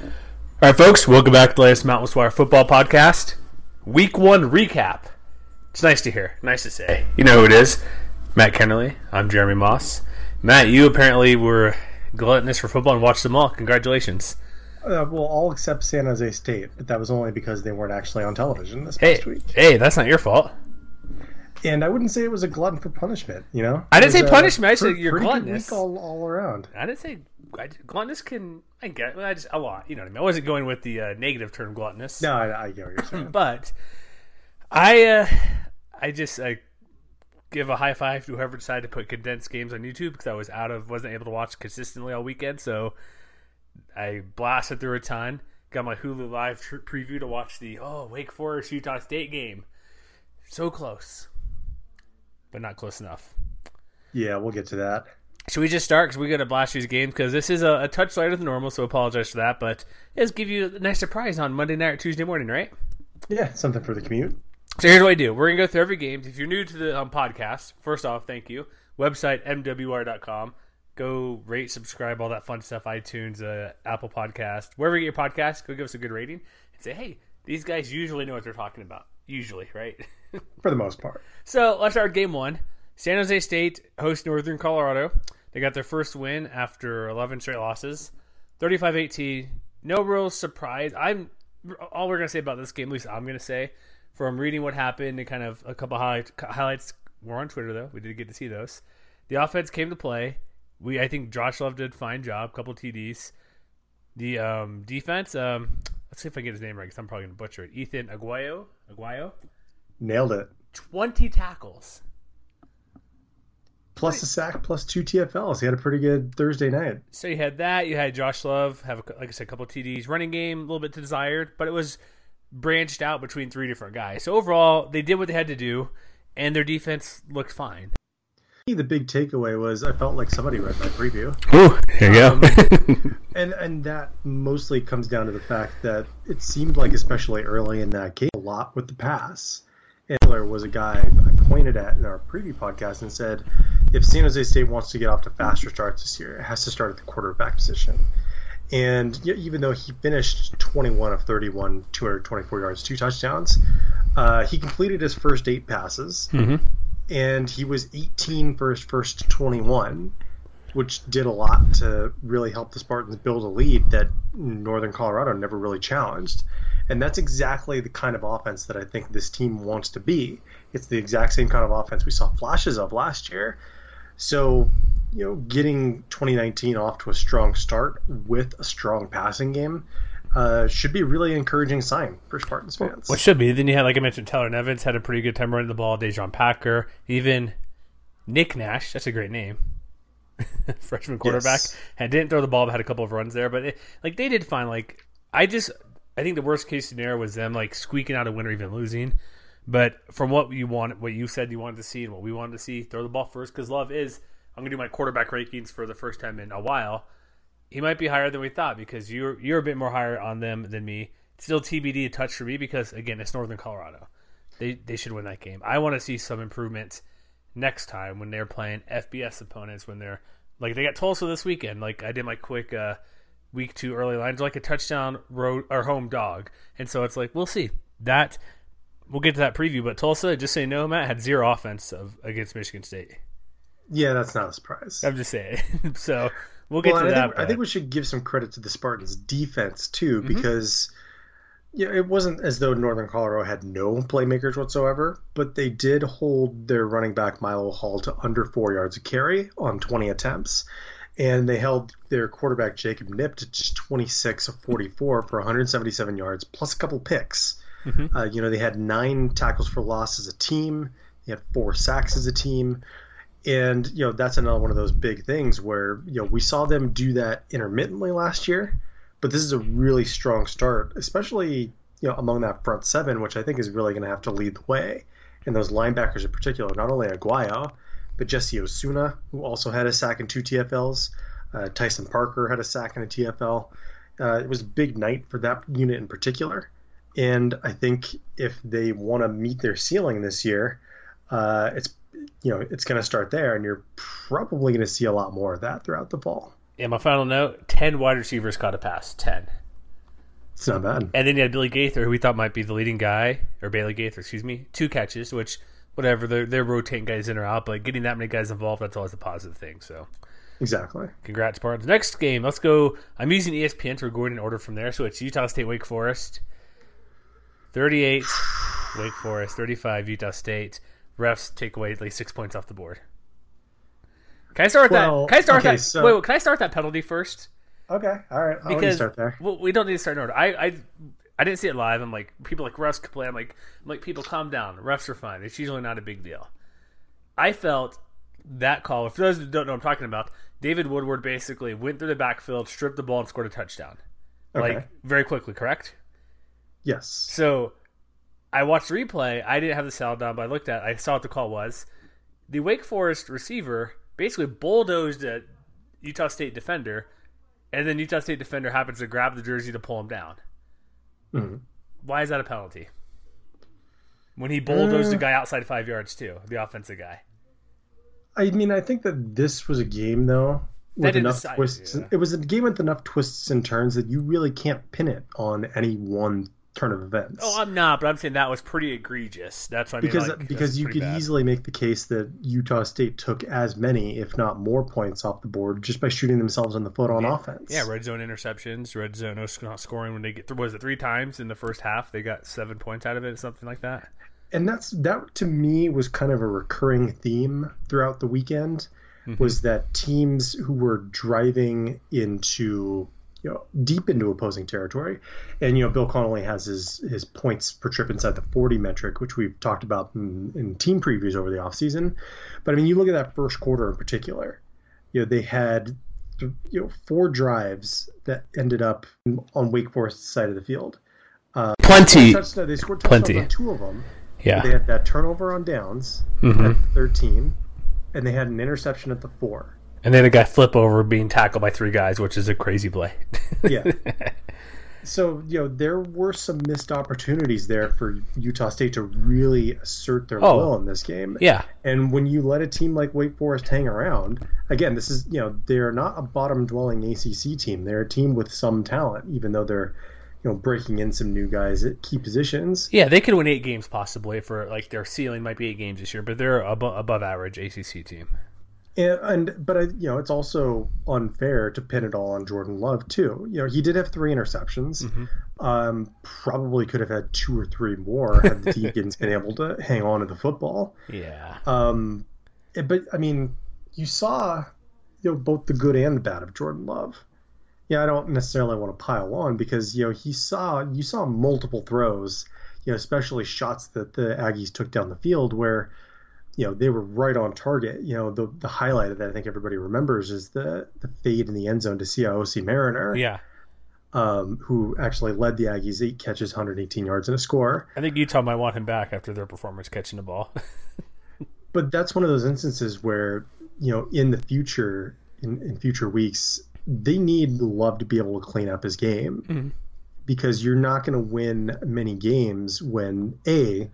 All right, folks, welcome back to the latest Mount Wire football podcast. Week one recap. It's nice to hear, nice to say. You know who it is Matt Kennerly. I'm Jeremy Moss. Matt, you apparently were gluttonous for football and watched them all. Congratulations. Uh, well, all except San Jose State, but that was only because they weren't actually on television this Hey, past week. hey, that's not your fault. And I wouldn't say it was a glutton for punishment. You know, I didn't It say was a punishment, I said you're pretty good gluttonous. week all, all around. I didn't say I, gluttonous can. I get I just a lot. You know what I mean. I wasn't going with the uh, negative term gluttonous. No, I, I get what you're saying. but I uh, I just I give a high five to whoever decided to put condensed games on YouTube because I was out of wasn't able to watch consistently all weekend, so I blasted through a ton. Got my Hulu Live tr- preview to watch the oh Wake Forest Utah State game. So close, but not close enough. yeah, we'll get to that. Should we just start because we got to blast these games because this is a, a touch lighter than normal, so apologize for that. But let's give you a nice surprise on Monday night or Tuesday morning, right? Yeah, something for the commute. So here's what I do. We're gonna go through every game. If you're new to the um, podcast, first off, thank you. Website mwr.com. Go rate, subscribe, all that fun stuff. iTunes, uh, Apple Podcast, wherever you get your podcast. Go give us a good rating and say, hey, these guys usually know what they're talking about. Usually, right? For the most part. so let's start game one. San Jose State hosts Northern Colorado. They got their first win after 11 straight losses, 35-18. No real surprise. I'm all we're gonna say about this game. At least I'm gonna say from reading what happened and kind of a couple highlights. Highlights were on Twitter though. We did get to see those. The offense came to play. We I think Josh Love did a fine job. Couple TDs. The um, defense. Um, let's see if I get his name right because I'm probably gonna butcher it. Ethan Aguayo. Aguayo. Nailed it. 20 tackles. Plus a sack, plus two TFLs. He had a pretty good Thursday night. So you had that. You had Josh Love have, a, like I said, a couple TDs. Running game a little bit to desired, but it was branched out between three different guys. So overall, they did what they had to do, and their defense looked fine. The big takeaway was I felt like somebody read my preview. Ooh, here you Um, and and that mostly comes down to the fact that it seemed like especially early in that game a lot with the pass. And Miller was a guy I pointed at in our preview podcast and said, if San Jose State wants to get off to faster starts this year, it has to start at the quarterback position. And even though he finished 21 of 31, 224 yards, two touchdowns, uh, he completed his first eight passes, and he was 18 for his first 21 which did a lot to really help the Spartans build a lead that Northern Colorado never really challenged. And that's exactly the kind of offense that I think this team wants to be. It's the exact same kind of offense we saw flashes of last year. So, you know, getting 2019 off to a strong start with a strong passing game uh, should be a really encouraging sign for Spartans fans. What should be? Then you had, like I mentioned, Tyler Nevins had a pretty good time running the ball. Dejon Packer, even Nick Nash. That's a great name. Freshman quarterback Yes. and didn't throw the ball, but had a couple of runs there. But it, like they did fine. Like I just, I think the worst case scenario was them like squeaking out a win or even losing. But from what you want, what you said you wanted to see, and what we wanted to see, throw the ball first because Love is. I'm gonna do my quarterback rankings for the first time in a while. He might be higher than we thought because you're you're a bit more higher on them than me. Still TBD a touch for me because again it's Northern Colorado. They they should win that game. I want to see some improvement next time when they're playing FBS opponents when they're like they got Tulsa this weekend. Like I did my quick uh, week two early lines like a touchdown road or home dog, and so it's like we'll see that. We'll get to that preview, but Tulsa, just so you know, Matt had zero offense of, against Michigan State. yeah, that's not a surprise. I'm just saying. so we'll get well, to I that. Think, I think we should give some credit to the Spartans' defense too, mm-hmm. because you know, it wasn't as though Northern Colorado had no playmakers whatsoever, but they did hold their running back Milo Hall to under four yards of carry on 20 attempts. And they held their quarterback Jacob Knipp to just 26 of 44 for 177 yards, plus a couple picks. Uh, you know, they had nine tackles for loss as a team. They had four sacks as a team. And, you know, that's another one of those big things where, you know, we saw them do that intermittently last year, but this is a really strong start, especially you know among that front seven, which I think is really going to have to lead the way. And those linebackers in particular, not only Aguayo, but Jesse Osuna, who also had a sack and two TFLs. Uh, Tyson Parker had a sack and a TFL. Uh, it was a big night for that unit in particular. And I think if they want to meet their ceiling this year, uh, it's you know it's going to start there, and you're probably going to see a lot more of that throughout the fall. Yeah, my final note: ten wide receivers caught a pass. Ten. It's not bad. And then you had Billy Gaither, who we thought might be the leading guy, or Bailey Gaither, excuse me, two catches, which whatever they're they're rotating guys in or out, but getting that many guys involved that's always a positive thing. So exactly. Congrats, Spartans. Next game, let's go. I'm using ESPN to record in order from there. So it's Utah State, Wake Forest, 38, Wake Forest, 35, Utah State. Refs take away at least six points off the board. Can I start Well, that? Can I start okay, that? so- wait, wait, can I start that penalty first? Okay, all right. I'll Because start there. well, we don't need to start in order. I, I I didn't see it live. I'm like people like refs complain. I'm like I'm like people calm down. Refs are fine. It's usually not a big deal. I felt that call. For those who don't know what I'm talking about, David Woodward basically went through the backfield, stripped the ball, and scored a touchdown. Okay. Like very quickly, correct? Yes. So I watched the replay. I didn't have the sound down, but I looked at. it. I saw what the call was. The Wake Forest receiver basically bulldozed a Utah State defender, and then Utah State defender happens to grab the jersey to pull him down. Mhm. Why is that a penalty? When he bulldozed Uh, a guy outside five yards too, the offensive guy. I mean, I think that this was a game though with enough decide, twists. yeah. It was a game with enough twists and turns that you really can't pin it on any one turn of events. Oh, I'm not, but I'm saying that was pretty egregious. That's what I mean. because like, because you could bad. easily make the case that Utah State took as many, if not more, points off the board just by shooting themselves in the foot on offense. Yeah, red zone interceptions, red zone no not scoring when they get was it three times in the first half? They got seven points out of it, something like that. and that's that to me was kind of a recurring theme throughout the weekend Mm-hmm. was that teams who were driving into you know deep into opposing territory and you know bill connelly has his his points per trip inside the 40 metric which we've talked about in, in team previews over the offseason but i mean you look at that first quarter in particular you know they had you know four drives that ended up on wake forest's side of the field Plenty. Touchdown- they scored touchdowns Plenty. on two of them Yeah. they had that turnover on downs Mhm. at 13, and they had an interception at the four. And then a guy flip over being tackled by three guys, which is a crazy play. Yeah. so, you know, there were some missed opportunities there for Utah State to really assert their Oh. will in this game. yeah. And when you let a team like Wake Forest hang around, again, this is, you know, they're not a bottom dwelling ACC team. They're a team with some talent, even though they're, you know, breaking in some new guys at key positions. Yeah, they could win eight games possibly for like their ceiling might be eight games this year, but they're above, above average ACC team. And, and but I, you know it's also unfair to pin it all on Jordan Love too. You know he did have three interceptions. Um, probably could have had two or three more had the Deacons been able to hang on to the football. Yeah. Um, but I mean, you saw you know both the good and the bad of Jordan Love. Yeah, I don't necessarily want to pile on because you know he saw you saw multiple throws, you know, especially shots that the Aggies took down the field where you know they were right on target. You know, the the highlight of that I think everybody remembers is the the fade in the end zone to Siaosi Mariner, Yeah. um, who actually led the Aggies eight catches, 118 yards, and a score. I think Utah might want him back after their performance catching the ball. but that's one of those instances where you know in the future in, in future weeks they need love to be able to clean up his game Mhm. because you're not going to win many games when a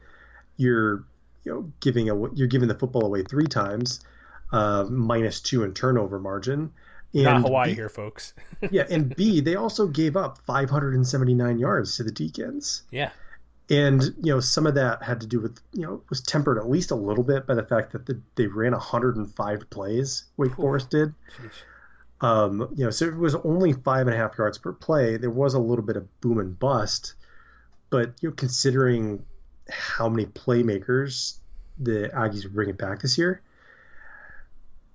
you're you know giving a you're giving the football away three times uh, minus two in turnover margin. And Not Hawaii B- here, folks. yeah and b they also gave up 579 yards to the deacons. Yeah. and you know some of that had to do with you know was tempered at least a little bit by the fact that the, they ran 105 plays wake forest did. Um, you know so it was only five and a half yards per play. There was a little bit of boom and bust but you know considering how many playmakers the aggies were bringing back this year.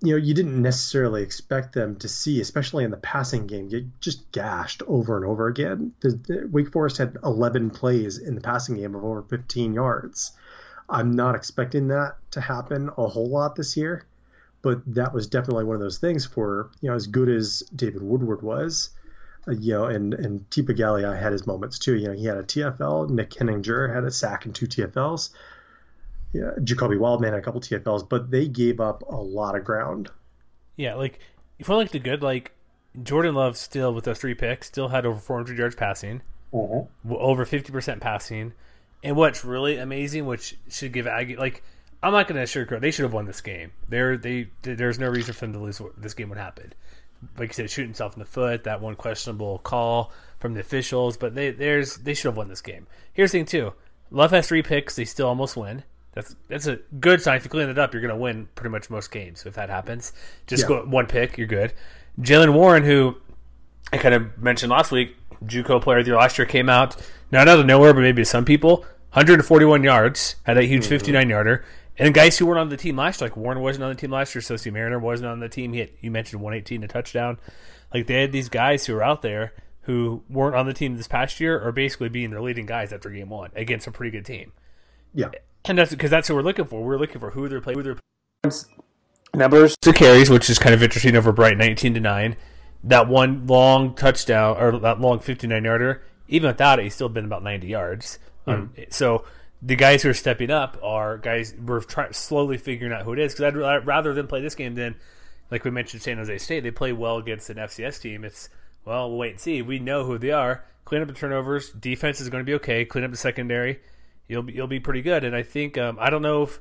You know you didn't necessarily expect them to see especially in the passing game get just gashed over and over again. The, the, wake forest had 11 plays in the passing game of over 15 yards. I'm not expecting that to happen a whole lot this year but that was definitely one of those things for you know as good as david woodward was you know, and and Tipa Galeai had his moments too. You know, he had a TFL. Nick Heninger had a sack and two TFLs. Yeah, Jacoby Wildman had a couple TFLs, but they gave up a lot of ground. Yeah, like if we look the good, like Jordan Love still with those three picks still had over 400 yards passing, Mm-hmm. over 50% passing, and what's really amazing, which should give Aggie like I'm not going to sugarcoat. They should have won this game. There, they there's no reason for them to lose. This game would happen. Like you said, shoot himself in the foot. That one questionable call from the officials, but they there's they should have won this game. Here's the thing too: Love has three picks. They still almost win. That's that's a good sign. If you clean it up, you're going to win pretty much most games. If that happens, just Yeah. go one pick, you're good. Jaylen Warren, who I kind of mentioned last week, JUCO player of the year last year came out not out of nowhere, but maybe to some people, 141 yards, had a huge mm-hmm. 59 yarder. And guys who weren't on the team last year, like Warren wasn't on the team last year, Siaosi Mariner wasn't on the team. He had, you mentioned 118 a touchdown. Like they had these guys who were out there who weren't on the team this past year, are basically being their leading guys after game one against a pretty good team. Yeah, And that's because that's what we're looking for. We're looking for who they're playing, who they're numbers to carries, which is kind of interesting over Bright, nineteen to nine. That one long touchdown or that long fifty nine yarder, even without it, he's still been about ninety yards. Um, so the guys who are stepping up are guys we're try, slowly figuring out who it is. Because I'd ra- rather than play this game than, like we mentioned, San Jose State. They play well against an FCS team. It's well, we'll wait and see. We know who they are. Clean up the turnovers. Defense is going to be okay. Clean up the secondary. You'll be, you'll be pretty good. And I think um, I don't know if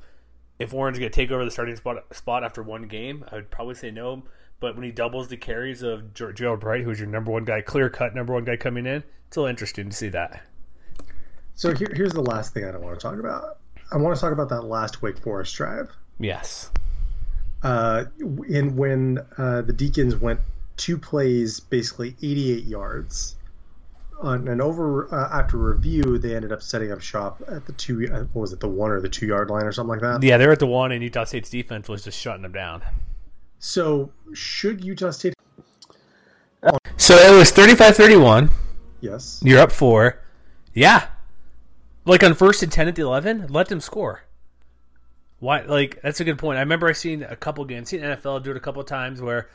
if Warren's going to take over the starting spot spot after one game. I would probably say no. But when he doubles the carries of Ger- Gerold Bright, who's your number one guy, clear cut number one guy coming in, it's a little interesting to see that. So here, here's the last thing I don't want to talk about. I want to talk about that last Wake Forest drive. Yes. Uh, in when uh, the Deacons went two plays, basically 88 yards. On an over uh, after review, they ended up setting up shop at the two. Uh, what was it, the one or the two yard line or something like that? Yeah, they're at the one, and Utah State's defense was just shutting them down. So should Utah State? So it was 35 31. Yes. You're up four. Yeah. Like on first and 10 at the 11, let them score. Why? Like, that's a good point. I remember I seen a couple games, seen NFL do it a couple times where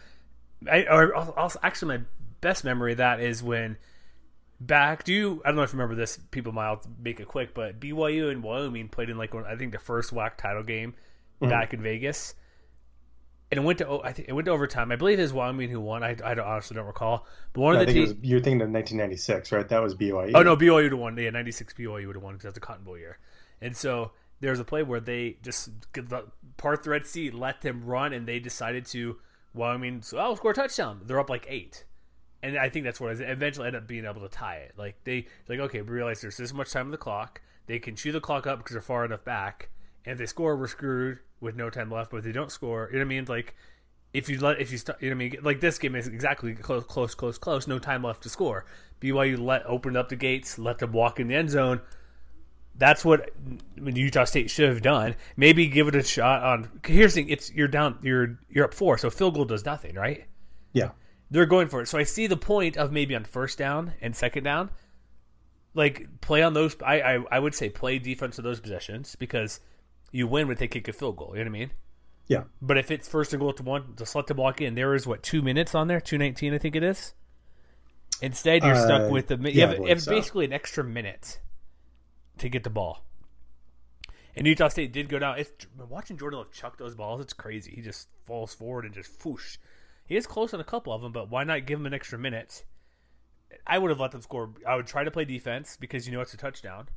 I, or also, actually, my best memory of that is when back, do you, I don't know if you remember this, people might make it quick, but BYU and Wyoming played in like, one, I think the first WAC title game mm-hmm. back in Vegas. And it went to, I think it went to overtime. I believe it was Wyoming who won. I, I honestly don't recall. But one I of the teams. you're thinking of 1996, right? That was BYU. Oh no, BYU would have won. Yeah, ninety six BYU would have won because that's the Cotton Bowl year. And so there was a play where they just the part the Red Sea let them run, and they decided to. Mean, so I'll score a touchdown. They're up like eight, and I think that's what it is. Eventually, ended up being able to tie it. Like they like okay, we realize there's this much time on the clock. They can chew the clock up because they're far enough back, and if they score, we're screwed with no time left. But if they don't score, you know what I mean? Like if you let if you start, you know what I mean? Like this game is exactly close close close close. No time left to score. BYU let opened up the gates let them walk in the end zone. That's what Utah State should have done. Maybe give it a shot on here's the thing it's you're down you're you're up four so field goal does nothing right? Yeah. they're going for it. So I see the point of maybe on first down and second down. Like play on those I I, I would say play defense of those possessions because you win when they kick a field goal you know what I mean Yeah. but if it's first and goal to one, just let them walk in. There is what two minutes on there, two nineteen, I think it is. Instead, you're Uh, stuck with the. You yeah, have, you so. basically an extra minute to get the ball. And Utah State did go down. It's watching Jordan Love chuck those balls. It's crazy. He just falls forward and just whoosh. He is close on a couple of them, but why not give him an extra minute? I would have let them score. I would try to play defense because you know it's a touchdown.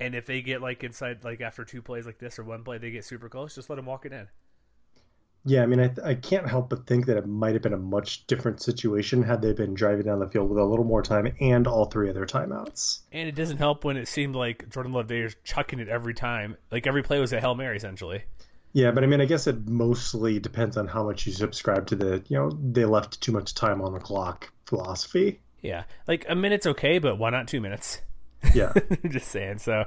And if they get like inside, like after two plays like this or one play, they get super close. Just let them walk it in. Yeah, I mean, I, I can't help but think that it might have been a much different situation had they been driving down the field with a little more time and all three of their timeouts. And it doesn't help when it seemed like Jordan Love they were chucking it every time. Like every play was a Hail Mary essentially. Yeah, but I mean, I guess it mostly depends on how much you subscribe to the, you know, they left too much time on the clock philosophy. Yeah. Like a minute's okay, but why not two minutes? Yeah. Just saying. So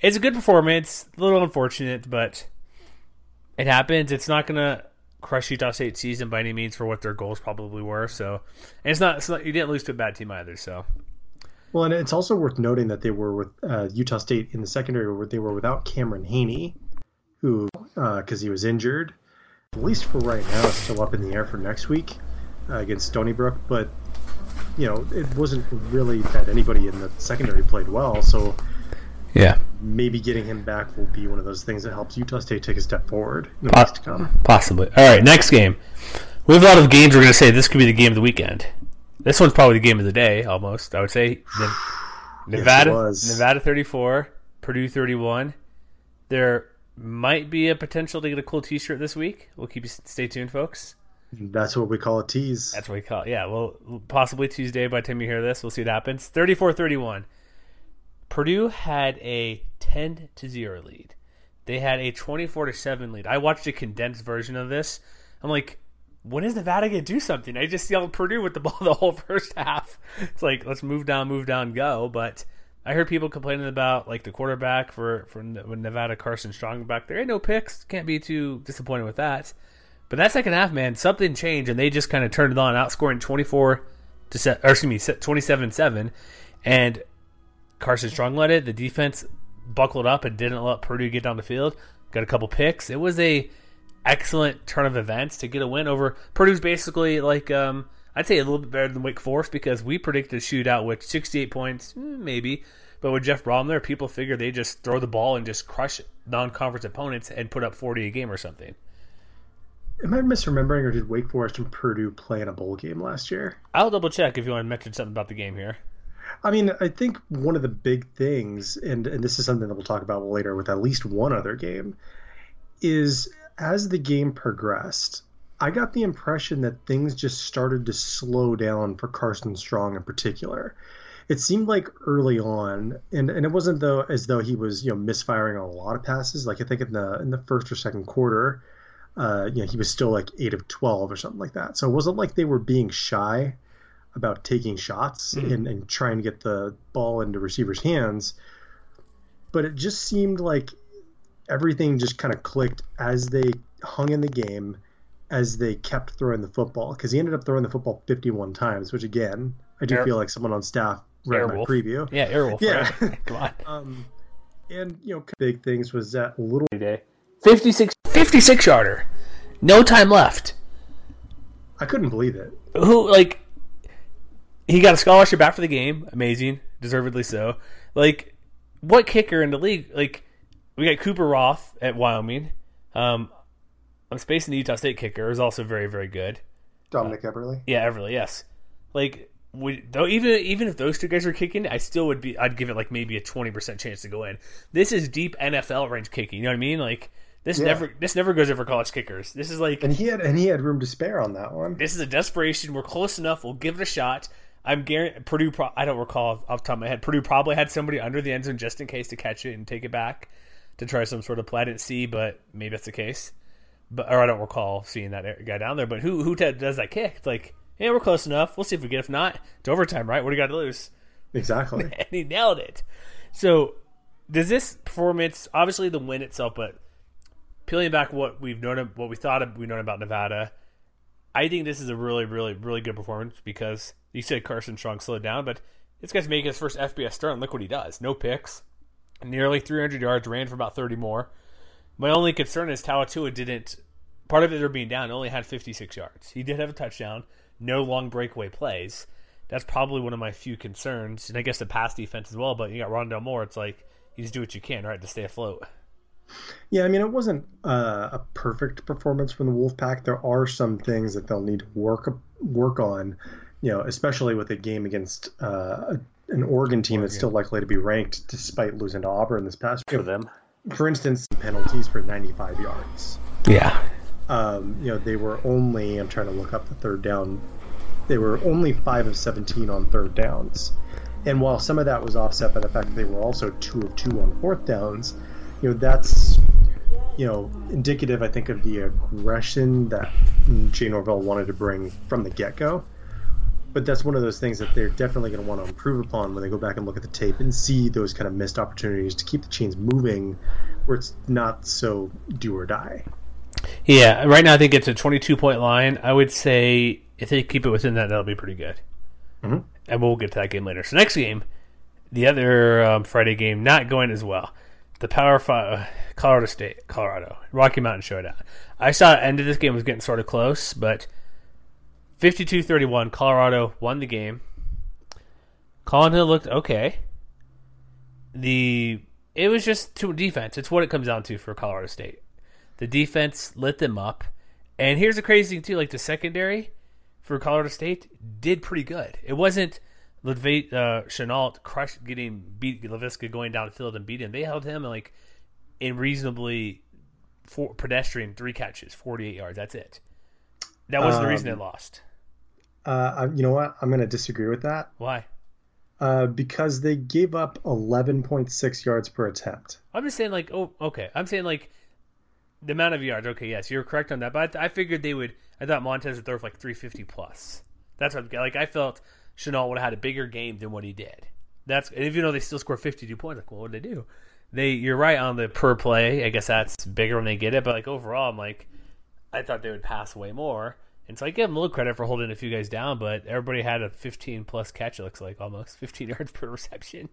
it's a good performance. A little unfortunate, but it happens. It's not gonna crush Utah State season by any means for what their goals probably were. So and it's not, it's not you didn't lose to a bad team either, so well, and it's also worth noting that they were with uh, Utah State in the secondary where they were without Cameron Haney, who, because he was injured, at least for right now, is still up in the air for next week uh, against Stony Brook. But you know, it wasn't really that anybody in the secondary played well. So Yeah, maybe getting him back will be one of those things that helps Utah State take a step forward in the weeks to come. possibly. All right, next game. We have a lot of games we're going to say this could be the game of the weekend. This one's probably the game of the day, almost. I would say Ne- Nevada, was. Nevada thirty-four, Purdue thirty-one. There might be a potential to get a cool T-shirt this week. We'll keep you stay tuned, folks. That's what we call a tease. That's what we call it. Yeah, well, possibly Tuesday by the time you hear this. We'll see what happens. 34 31. Purdue had a 10 to 0 lead. They had a 24 to 7 lead. I watched a condensed version of this. I'm like, when is Nevada going to do something? I just yelled Purdue with the ball the whole first half. It's like, let's move down, move down, go. But I heard people complaining about like the quarterback for, for Nevada Carson Strong back there. Hey, no picks. Can't be too disappointed with that. But that second half, man, something changed, and they just kind of turned it on, outscoring twenty four to set, or excuse me, twenty seven seven, and Carson Strong led it. The defense buckled up and didn't let Purdue get down the field. Got a couple picks. It was a excellent turn of events to get a win over Purdue's basically like um, I'd say a little bit better than Wake Forest because we predicted a shootout with sixty eight points, mm, maybe. But with Jeff Brohm there, people figure they just throw the ball and just crush non conference opponents and put up forty a game or something. Am I misremembering, or did Wake Forest and Purdue play in a bowl game last year? I'll double check if you want to mention something about the game here. I mean, I think one of the big things, and, and this is something that we'll talk about later with at least one other game, is as the game progressed, I got the impression that things just started to slow down for Carson Strong in particular. It seemed like early on, and, and it wasn't though as though he was you know misfiring on a lot of passes. Like I think in the in the first or second quarter, uh, you know he was still like eight of twelve or something like that. So it wasn't like they were being shy about taking shots and, and trying to get the ball into receivers' hands. But it just seemed like everything just kind of clicked as they hung in the game, as they kept throwing the football. Because he ended up throwing the football 51 times, which again, I do Air- feel like someone on staff read my preview. Yeah, Airwolf. Yeah. right? Come on. Um, and, you know, big things was that little. Day. 56, 56 yarder. No time left. I couldn't believe it. Who, like, he got a scholarship after the game. Amazing. Deservedly so. Like, what kicker in the league? Like, we got Cooper Rothe at Wyoming. Um, I'm spacing the Utah State kicker is also very, very good. Dominik Eberle. Yeah, Everly, yes. Like, we, though, even even if those two guys were kicking, I still would be. I'd give it like maybe a twenty percent chance to go in. This is deep NFL range kicking. You know what I mean? Like this Yeah. never this never goes over college kickers. This is like And he had and he had room to spare on that one. this is a desperation. We're close enough. We'll give it a shot. I'm guaranteed Purdue. Pro- I don't recall off the top of my head. Purdue probably had somebody under the end zone just in case to catch it and take it back to try some sort of play. I didn't see, but maybe that's the case. But or I don't recall seeing that guy down there. But who who t- does that kick? It's like, hey, we're close enough. We'll see if we get. If not, it's overtime, right? What do you got to lose? Exactly. and he nailed it. So, does this performance, obviously the win itself, but peeling back what we've known, what we thought we've known about Nevada, I think this is a really, really, really good performance because you said Carson Strong slowed down, but this guy's making his first FBS start, and look what he does: no picks, nearly 300 yards, ran for about 30 more. My only concern is Toa Taua didn't. Part of it, they're being down, only had 56 yards. He did have a touchdown, no long breakaway plays that's probably one of my few concerns. And I guess the pass defense as well. But you got Rondale Moore. It's like you just do what you can, right, to stay afloat. Yeah, I mean, it wasn't uh, a perfect performance from the Wolfpack. There are some things that they'll need to work work on, you know, especially with a game against uh, an Oregon team that's still likely to be ranked despite losing to Auburn this past year. For them. For instance, penalties for 95 yards. Yeah. Um, you know, they were only, I'm trying to look up the third down, they were only 5 of 17 on third downs. And while some of that was offset by the fact that they were also 2 of 2 on fourth downs, you know, that's, you know, indicative, I think, of the aggression that Jay Norvell wanted to bring from the get go. But that's one of those things that they're definitely going to want to improve upon when they go back and look at the tape and see those kind of missed opportunities to keep the chains moving where it's not so do or die. Yeah. Right now, I think it's a 22 point line. I would say if they keep it within that, that'll be pretty good. Mhm. And we'll get to that game later. So next game, the other um, Friday game, not going as well. The Power Five, uh, Colorado State, Colorado, Rocky Mountain Showdown. I saw the end of this game was getting sort of close, but 52-31, Colorado won the game. Collin Hill looked okay. The it was just to defense. It's what it comes down to for Colorado State. The defense lit them up. And here's the crazy thing too, like the secondary for Colorado State did pretty good. It wasn't Levate uh Shenault crushed getting beat Laviska going down the field and beat him. They held him like in reasonably for pedestrian three catches, forty eight yards. That's it. That wasn't the reason they Um, lost. Uh, I- you know what? I'm going to disagree with that Why? uh, because they gave up 11.6 yards per attempt. I'm just saying, like, oh, okay. I'm saying, like, the amount of yards. Okay, yes, you're correct on that. But I, I figured they would. I thought Montez would throw for like 350 plus. That's what. Like, I felt Shenault would have had a bigger game than what he did. That's and even though they still score 52 points, like, well, what did they do? They, you're right on the per play. I guess that's bigger when they get it. But like overall, I'm like, I thought they would pass way more. And so I give them a little credit for holding a few guys down, but everybody had a 15 plus catch. It looks like almost 15 yards per reception.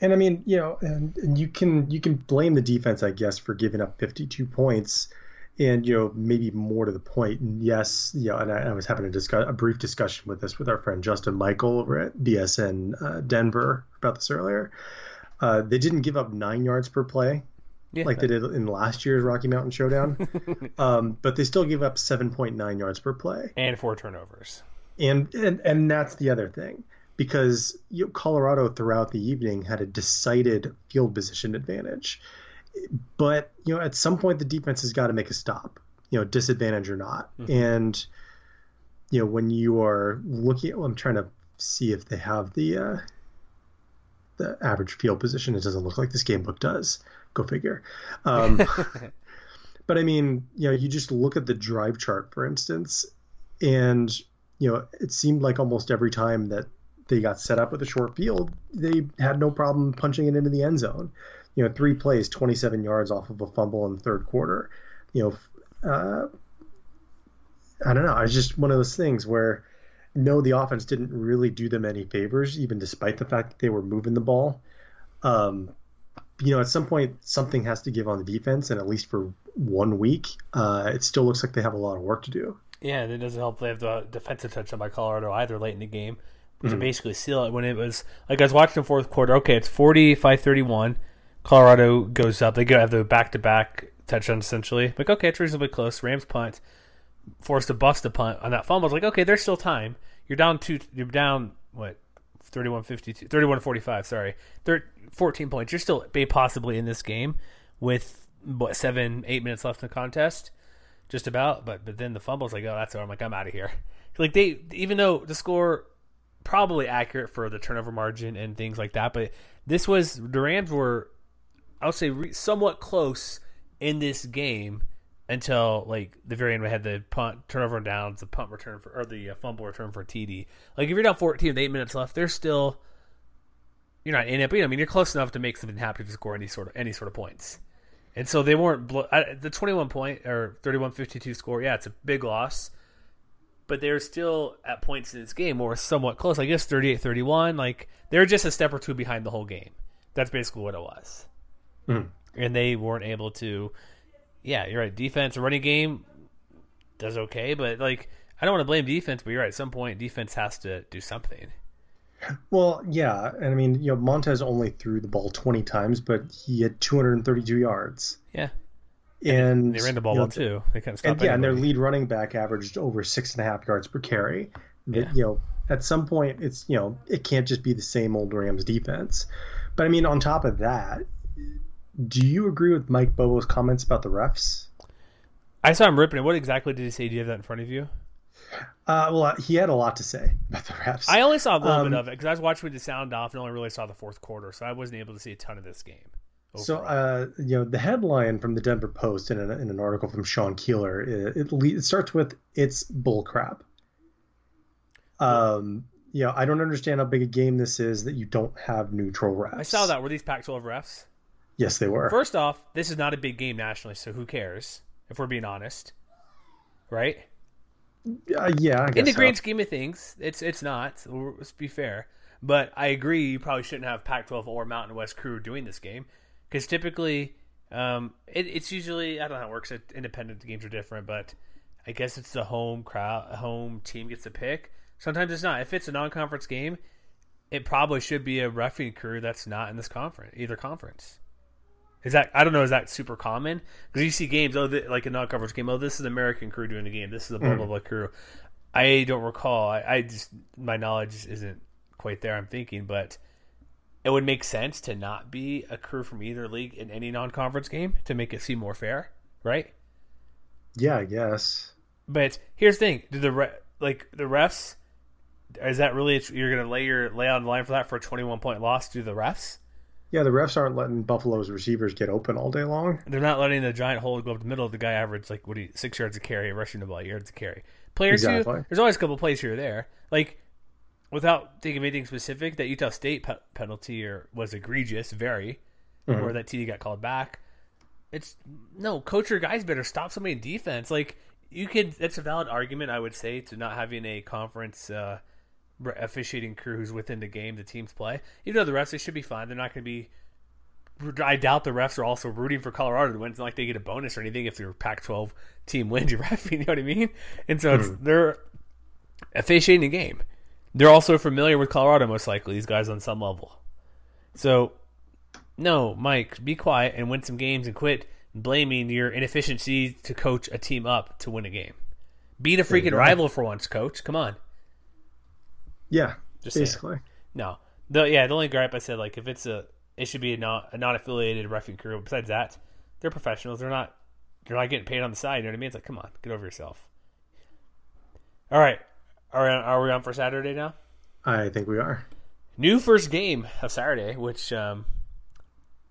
And I mean, you know, and, and you can you can blame the defense, I guess, for giving up 52 points, and you know maybe more to the point. And yes, you know, and I, I was having a discuss a brief discussion with this with our friend Justin Michael over at BSN uh, Denver about this earlier. Uh, they didn't give up nine yards per play Yeah, like they did in last year's Rocky Mountain Showdown, um, but they still gave up 7.9 yards per play. and four turnovers. And and and that's the other thing because you know, Colorado throughout the evening had a decided field position advantage, but you know at some point the defense has got to make a stop, you know disadvantage or not, and you know when you are looking, well, I'm trying to see if they have the uh, the average field position. It doesn't look like this game book does. Go figure. Um, but I mean, you know, you just look at the drive chart, for instance, and you know, it seemed like almost every time that they got set up with a short field, they had no problem punching it into the end zone. You know, three plays, 27 yards off of a fumble in the third quarter. You know, uh, I don't know. It's just one of those things where no, the offense didn't really do them any favors, even despite the fact that they were moving the ball. Um, you know, at some point, something has to give on the defense, and at least for one week, uh, it still looks like they have a lot of work to do. Yeah, and it doesn't help they have the defensive touchdown by Colorado either late in the game to basically seal it when it was like I was watching the fourth quarter. Okay, it's 45-31. Colorado goes up. They go have the back to back touchdown essentially. Like okay, it's reasonably close. Rams punt, forced to bust a punt on that fumble. I was like okay, there's still time. You're down two. You're down what 31-52, 31-45, Sorry, Thir 14 points. You're still possibly in this game with what seven, eight minutes left in the contest just about. But but then the fumble's like, oh, that's it. I'm like, I'm out of here. Like they, even though the score probably accurate for the turnover margin and things like that, but this was the Rams were, I would say, re- somewhat close in this game until like the very end. We had the punt turnover and downs, the punt return for or the uh, fumble return for TD. Like if you're down 14 with eight minutes left, there's still you're not in it, but you know, I mean, you're close enough to make something happen if you score any sort of any sort of points. And so they weren't blo- I, the 21 point or 31-52 score. Yeah, it's a big loss, but they're still at points in this game or somewhat close. I guess 38-31. Like they're just a step or two behind the whole game. That's basically what it was. Mhm. And they weren't able to. Yeah, you're right. Defense, running game does okay, but like I don't want to blame defense, but you're right. At some point, defense has to do something. Well, yeah, and I mean, you know, Montez only threw the ball 20 times, but he had 232 yards. Yeah, And they ran the ball you know, well too. They kind of And yeah, and their lead running back averaged over six and a half yards per carry. That, Yeah. You know, at some point, it's you know, it can't just be the same old Rams defense. But I mean, on top of that, do you agree with Mike Bobo's comments about the refs? I saw him ripping it. What exactly did he say? Do you have that in front of you? Uh, well, he had a lot to say about the refs. I only saw a little Um, bit of it because I was watching with the sound off and only really saw the fourth quarter, so I wasn't able to see a ton of this game. So, uh, you know, the headline from the Denver Post in an, in an article from Sean Keeler, it, it, it starts with "It's bullcrap." Um, you know, I don't understand how big a game this is that you don't have neutral refs. I saw that. Were these Pac-12 refs? Yes, they were. First off, this is not a big game nationally, so who cares? If we're being honest, right? Uh, yeah, I In the so. grand scheme of things, it's it's not. so Let's be fair. But I agree. You probably shouldn't have Pac-12 or Mountain West crew doing this game because typically, um, it, it's usually I don't know how it works. It, independent games are different, but I guess it's the home crowd, home team gets a pick. Sometimes it's not. If it's a non-conference game, it probably should be a refereeing crew that's not in this conference, either conference. Is that I don't know? Is that super common? Because you see games, oh, the, like a non-conference game. Oh, this is American crew doing a game. This is a blah hmm. blah blah crew. I don't recall. I, I just my knowledge isn't quite there. I'm thinking, but it would make sense to not be a crew from either league in any non-conference game to make it seem more fair, right? Yeah, I guess. But here's the thing: do the re- like the refs? Is that really you're going to lay your lay on the line for that for a 21 point loss to the refs? Yeah, the refs aren't letting Buffalo's receivers get open all day long. They're not letting the giant hole go up the middle. Of the guy averaged like what do you, six yards of carry, rushing the ball, yards of carry. Player Exactly. two, there's always a couple plays here or there. Like without thinking of anything specific, that Utah State pe- penalty or was egregious, very, or that TD got called back. It's no coach or guys better stop somebody in defense. Like you could, that's a valid argument I would say to not having a conference uh, officiating crew who's within the game the teams play. Even though the refs they should be fine, they're not going to be. I doubt the refs are also rooting for Colorado to win. It's not like they get a bonus or anything if their Pac-12 team wins. You ref, you know what I mean? And so it's they're officiating the game. They're also familiar with Colorado, most likely. These guys on some level. So, no, Mike, be quiet and win some games and quit blaming your inefficiency to coach a team up to win a game. Beat a freaking rival for once, coach. Come on. Yeah, Just saying. basically. No, the yeah, the only gripe I said like if it's a it should be a not a non affiliated referee crew. Besides that, they're professionals. They're not they're not getting paid on the side. You know what I mean? It's like come on, get over yourself. All right, are we on, are we on for Saturday now? I think we are. New first game of Saturday, which um,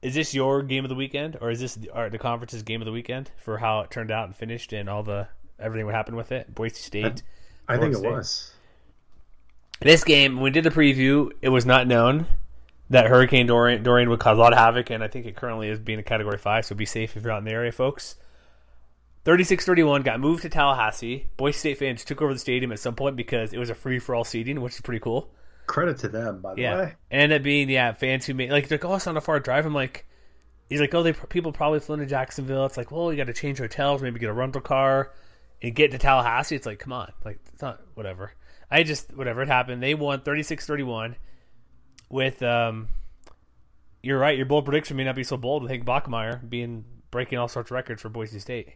is this your game of the weekend, or is this the, or the conference's game of the weekend for how it turned out and finished and all the everything what happened with it? Boise State. I think it Florida was. This game, when we did the preview, it was not known that Hurricane Dorian, Dorian would cause a lot of havoc, and I think it currently is being a Category 5, so be safe if you're out in the area, folks. 36-31 got moved to Tallahassee. Boise State fans took over the stadium at some point because it was a free-for-all seating, which is pretty cool. Credit to them, by the Yeah. way. It ended up being, yeah, fans who made, like, they're like, oh, it's not a far drive. I'm like, he's like, oh, they people probably flew into Jacksonville. It's like, well, you got to change hotels, maybe get a rental car and get to Tallahassee. It's like, come on. Like, it's not, whatever. I just, whatever, it happened. They won 36 31 with, um, you're right, your bold prediction may not be so bold with Hank Bachmeier being breaking all sorts of records for Boise State.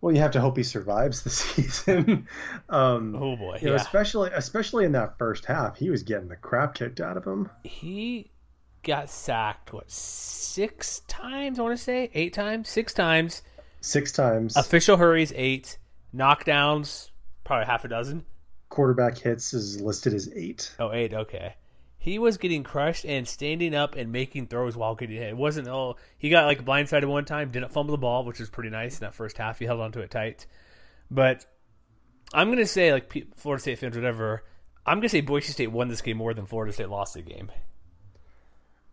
Well, you have to hope he survives the season. um, Oh, boy. you know, yeah. especially especially in that first half, he was getting the crap kicked out of him. he got sacked, what, six times, I want to say? Eight times? Six times. Six times. Official hurries eight, knockdowns probably half a dozen. Quarterback hits is listed as eight. Oh, eight. Okay, he was getting crushed and standing up and making throws while getting hit. It wasn't all. he got like blindsided one time, didn't fumble the ball, which was pretty nice in that first half. He held onto it tight, but I'm gonna say like Florida State fans, whatever. I'm gonna say Boise State won this game more than Florida State lost the game.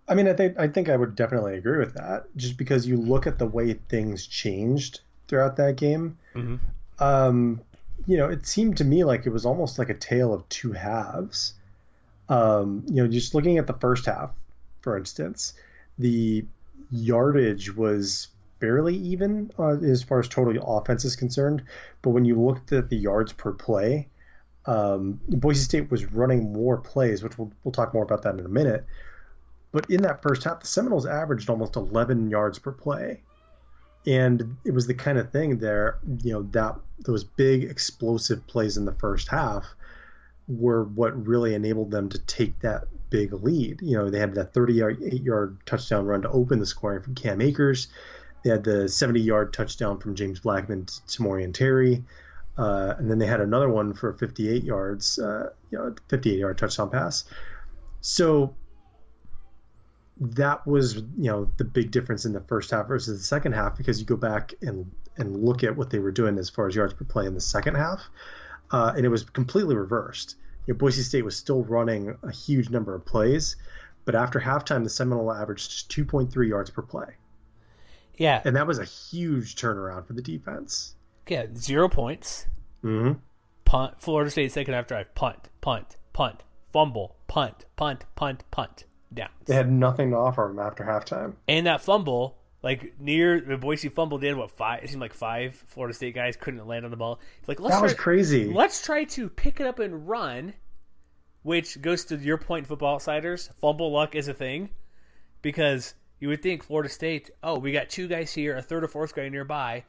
I mean, I think I think I would definitely agree with that. Just because you look at the way things changed throughout that game, Mhm. um, you know, it seemed to me like it was almost like a tale of two halves. Um, you know, just looking at the first half, for instance, the yardage was fairly even uh, as far as total offense is concerned. But when you looked at the yards per play, um, Boise State was running more plays, which we'll, we'll talk more about that in a minute. But in that first half, the Seminoles averaged almost 11 yards per play. And it was the kind of thing there, you know, that those big explosive plays in the first half were what really enabled them to take that big lead. You know, they had that 38 yard touchdown run to open the scoring from Cam Akers. They had the 70 yard touchdown from James Blackman to Morian Terry. Uh, and then they had another one for 58 yards, uh, you know, 58 yard touchdown pass. So that was, you know, the big difference in the first half versus the second half because you go back and and look at what they were doing as far as yards per play in the second half, uh, and it was completely reversed. You know, Boise State was still running a huge number of plays, but after halftime, the Seminole averaged 2.3 yards per play, Yeah, and that was a huge turnaround for the defense. yeah, zero points. Mm-hmm. Punt. Florida State second half drive. Punt. Punt. Punt. Fumble. Punt. Punt. Punt. Punt. Down. They had nothing to offer them after halftime. And that fumble like near the Boise fumble, did What five? It seemed like five Florida State guys couldn't land on the ball. It's like let's That was try, crazy. Let's try to pick it up and run, which goes to your point, football outsiders. Fumble luck is a thing because you would think Florida State. Oh, we got two guys here, a third or fourth guy nearby.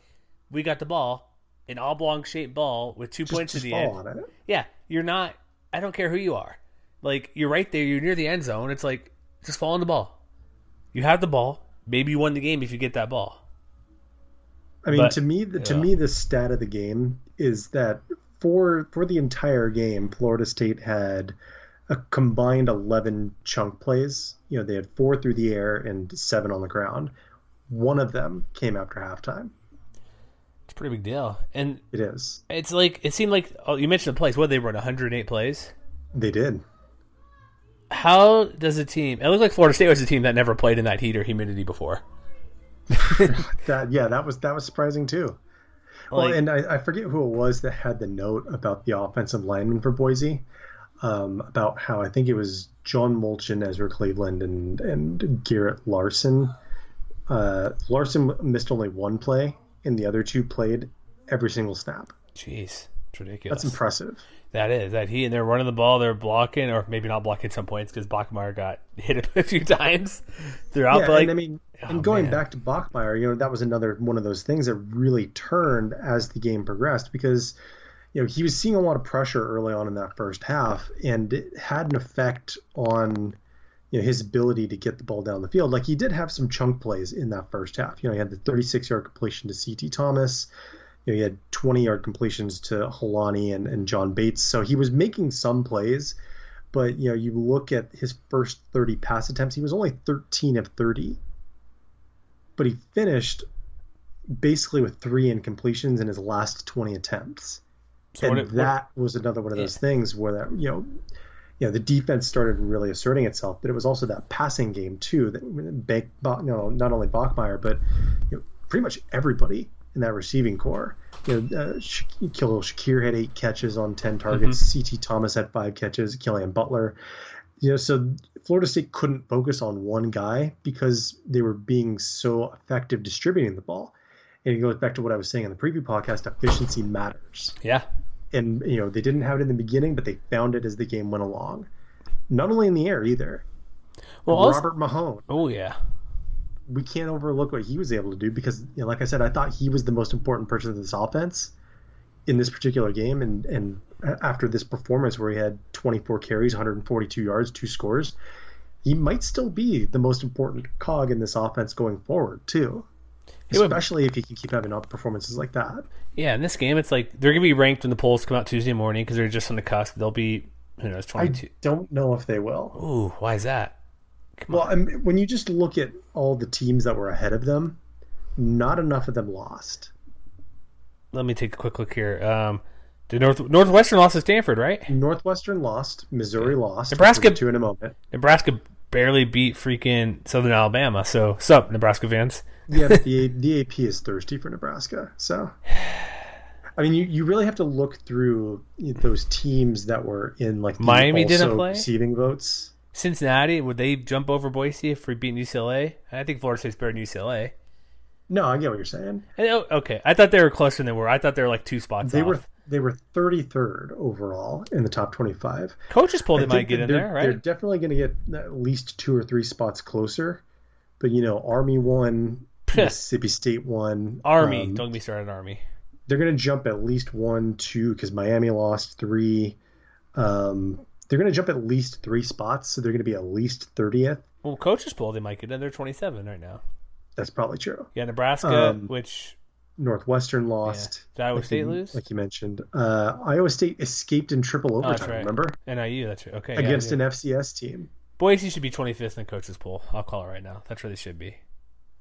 We got the ball, an oblong shaped ball with two Just, points just at the end. Yeah, you're not. I don't care who you are. Like you're right there. You're near the end zone. It's like just fall on the ball. You have the ball. Maybe you won the game if you get that ball. I mean, But- to me, the, to yeah. me, the stat of the game is that for for the entire game, Florida State had a combined eleven chunk plays. You know, they had four through the air and seven on the ground. One of them came after halftime. It's a pretty big deal. And It is. it's like it seemed like oh, you mentioned the plays. What they run 108 plays. They did. How does a team? It looked like Florida State was a team that never played in that heat or humidity before. That yeah, that was that was surprising too. Well, and I, I forget who it was that had the note about the offensive lineman for Boise, um, about how I think it was John Molchon, Ezra Cleveland, and and Garrett Larson. Uh, Larson missed only one play, and the other two played every single snap. Jeez, it's ridiculous. That's impressive. That is that he and they're running the ball. They're blocking, or maybe not blocking some points because Bachmeier got hit a few times throughout. yeah, like, and I mean, oh, and going man. back to Bachmeier, you know, that was another one of those things that really turned as the game progressed because, you know, he was seeing a lot of pressure early on in that first half, and it had an effect on, you know, his ability to get the ball down the field. Like he did have some chunk plays in that first half. You know, he had the 36 yard completion to C.T. Thomas. You know, he had 20 yard completions to Holani and, and John Bates. So he was making some plays, but you know, you look at his first 30 pass attempts, he was only 13 of 30. But he finished basically with three incompletions in his last 20 attempts. So and what it- what- that was another one of those things where that, you know, you know, the defense started really asserting itself, but it was also that passing game too that Bank, you know, not only Bachmeier, but you know, pretty much everybody in that receiving core. You know, uh, Sha- Shakir had eight catches on ten targets. C.T. Thomas had five catches. Killian Butler. You know, so Florida State couldn't focus on one guy because they were being so effective distributing the ball. And it goes back to what I was saying in the preview podcast: efficiency matters yeah, and you know they didn't have it in the beginning, but they found it as the game went along. Not only in the air either. well, also, Robert Mahone, oh yeah, we can't overlook what he was able to do because, you know, like I said, I thought he was the most important person of this offense in this particular game. And and after this performance where he had 24 carries, 142 yards, two scores, he might still be the most important cog in this offense going forward too. Especially if he can keep having up performances like that. yeah. In this game, it's like they're gonna be ranked when the polls come out Tuesday morning because they're just on the cusp. They'll be who knows 22. I don't know if they will. Ooh, why is that? Come Well, on. When you just look at all the teams that were ahead of them, not enough of them lost. Let me take a quick look here. Um, the North Northwestern lost to Stanford, right? Northwestern lost, Missouri lost, Nebraska- we'll in a moment. Nebraska barely beat freaking Southern Alabama. So, sup, Nebraska fans? Yeah, but the the AP is thirsty for Nebraska, so. I mean, you, you really have to look through those teams that were in like the Miami didn't play? receiving votes. Cincinnati, would they jump over Boise if we beat UCLA? I think Florida State's better than UCLA. No, I get what you're saying. And, oh, okay, I thought they were closer than they were. I thought they were like two spots They off. were they were 33rd overall in the top 25. Coaches poll they might get in there, They're definitely going to get at least two or three spots closer. But you know, Army won, Mississippi State won, Army, um, don't get me started. Army. they're going to jump at least one, two, because Miami lost three. Um, they're going to jump at least three spots, so they're going to be at least 30th. Well, coaches poll they might get in. They're twenty seven right now. That's probably true. Yeah, Nebraska, Um, which Northwestern lost. did Iowa like State you, lose? Like you mentioned, uh, Iowa State escaped in triple Oh, that's overtime. right. Remember NIU, that's right. Okay, against yeah. an FCS team. Boise should be twenty fifth in coaches poll. I'll call it right now. That's where they should be.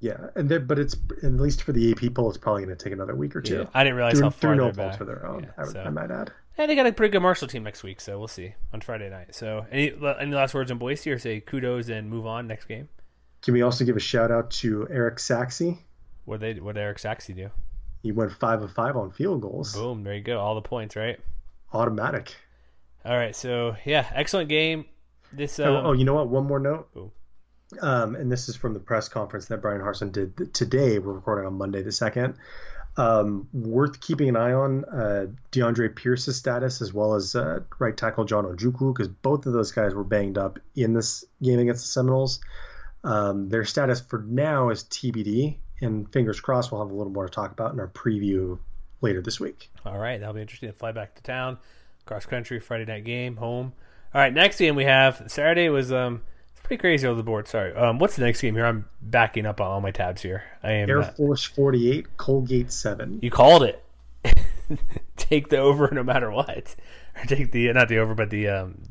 Yeah, and but it's at least for the AP poll, it's probably going to take another week or two. Yeah, I didn't realize through, how through far no they're fault back. of their own. Yeah, I, so. I might add. And they got a pretty good Marshall team next week, so we'll see on Friday night. So, any any last words on Boise, or say kudos and move on next game? Can we also give a shout out to Eric Sachse? What they what Eric Sachse do? He went five of five on field goals, Boom, there you go, all the points, right? automatic. All right, so yeah, excellent game. This um, oh, oh, you know what? One more note. Ooh. um, and this is from the press conference that Bryan Harsin did today. We're recording on Monday the second. Um, worth keeping an eye on uh, DeAndre Pierce's status as well as uh, right tackle John Ojukwu because both of those guys were banged up in this game against the Seminoles. Um, their status for now is TBD, and fingers crossed we'll have a little more to talk about in our preview later this week. All right, that'll be interesting to fly back to town, cross country, Friday night game, home. All right, next game we have Saturday was um pretty crazy over the board. Sorry, um, what's the next game here? I'm backing up on all my tabs here. I am Air uh, Force 48, Colgate 7. You called it. take the over no matter what, or take the not the over, but the um,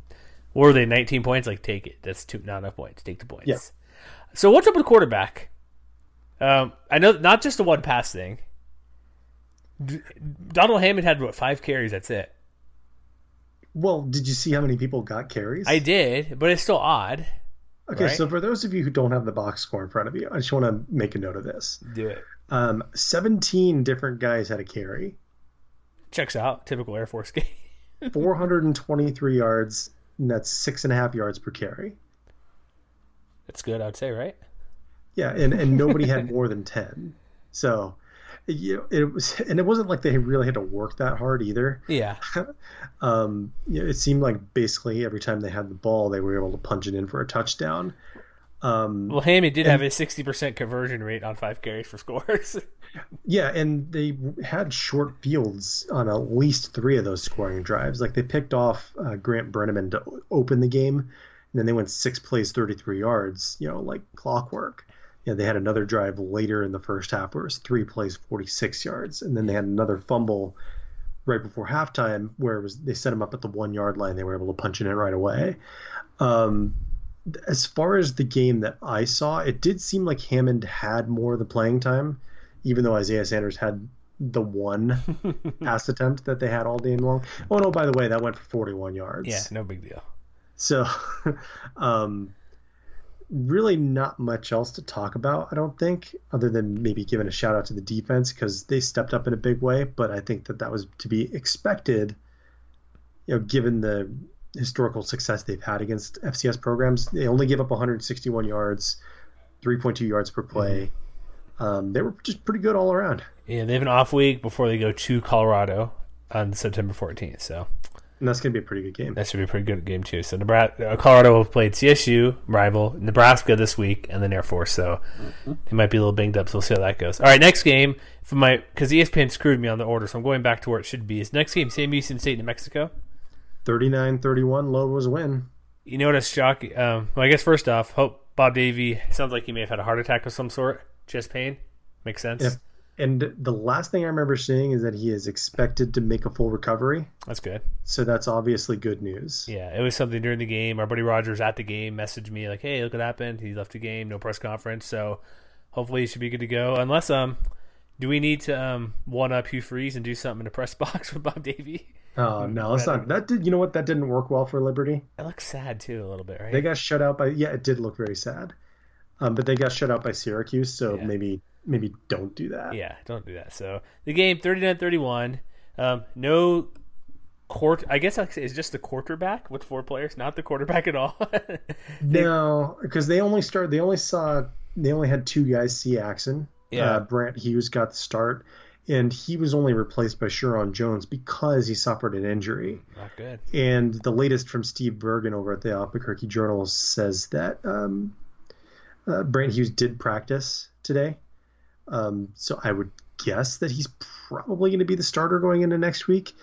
what were they? 19 points. Like take it. That's two not enough points. Take the points. Yeah. So what's up with quarterback? Um, I know not just the one pass thing. D- Donald Hammond had what five carries. That's it. Well, did you see how many people got carries? I did, but it's still odd. Okay, right? so for those of you who don't have the box score in front of you, I just want to make a note of this. Do it. Um, 17 different guys had a carry, Checks out. Typical Air Force game. 423 yards, and that's six and a half yards per carry. That's good. I would say, right? Yeah, and, and nobody had more than 10. So, you know, it was, and it wasn't like they really had to work that hard either. Yeah. Um, you know, it seemed like basically every time they had the ball, they were able to punch it in for a touchdown. Um, Well, Hammond did have a 60% conversion rate on five carries for scores. Yeah, and they had short fields on at least three of those scoring drives. Like they picked off uh, Grant Breneman to open the game, and then they went six plays, 33 yards, you know, like clockwork. Know, they had another drive later in the first half where it was three plays, 46 yards, and then they had another fumble right before halftime where it was they set them up at the one yard line. They were able to punch in it in right away. Um, as far as the game that I saw, it did seem like Hammond had more of the playing time, even though Isaiah Sanders had the one pass attempt that they had all day long. Oh no, by the way, that went for 41 yards. yeah, no big deal. So, um, really not much else to talk about, I don't think, other than maybe giving a shout out to the defense because they stepped up in a big way. But I think that that was to be expected, you know, given the historical success they've had against FCS programs. They only gave up 161 yards, 3.2 yards per play. Um, they were just pretty good all around. Yeah, they have an off week before they go to Colorado on September 14th. So And that's going to be a pretty good game. that should be a pretty good game, too. So Nebraska, uh, Colorado have played CSU, rival, Nebraska this week, and then Air Force. So they might be a little banged up. So we'll see how that goes. All right, next game. For my Because ESPN screwed me on the order. So I'm going back to where it should be. Is next game Sam Houston State, New Mexico? 39 31, Lobos win. You know what a shock? Um, well, I guess first off, hope Bob Davie sounds like he may have had a heart attack of some sort. Chest pain. Makes sense. Yep. And the last thing I remember seeing is that he is expected to make a full recovery. That's good. So that's obviously good news. Yeah, it was something during the game. Our buddy Rogers at the game messaged me like, "Hey, look what happened. He left the game. No press conference. So hopefully he should be good to go. Unless um, do we need to um one up Hugh Freeze and do something in the press box with Bob Davie? Oh no, it's not. That did. You know what? That didn't work well for Liberty. It looks sad too, a little bit, right? They got shut out by. Yeah, it did look very sad. Um, but they got shut out by Syracuse, so Yeah. maybe maybe don't do that. yeah, don't do that. So the game 39-31. Um, no court. I guess it's just the quarterback with four players, not the quarterback at all. No, because they only start. They only saw. They only had two guys see action. Yeah. Uh, Brant Hughes got the start, and he was only replaced by Sheriron Jones because he suffered an injury. not good. And the latest from Steve Virgen over at the Albuquerque Journal says that um, uh, Hughes did practice today. Um, so I would guess that he's probably going to be the starter going into next week.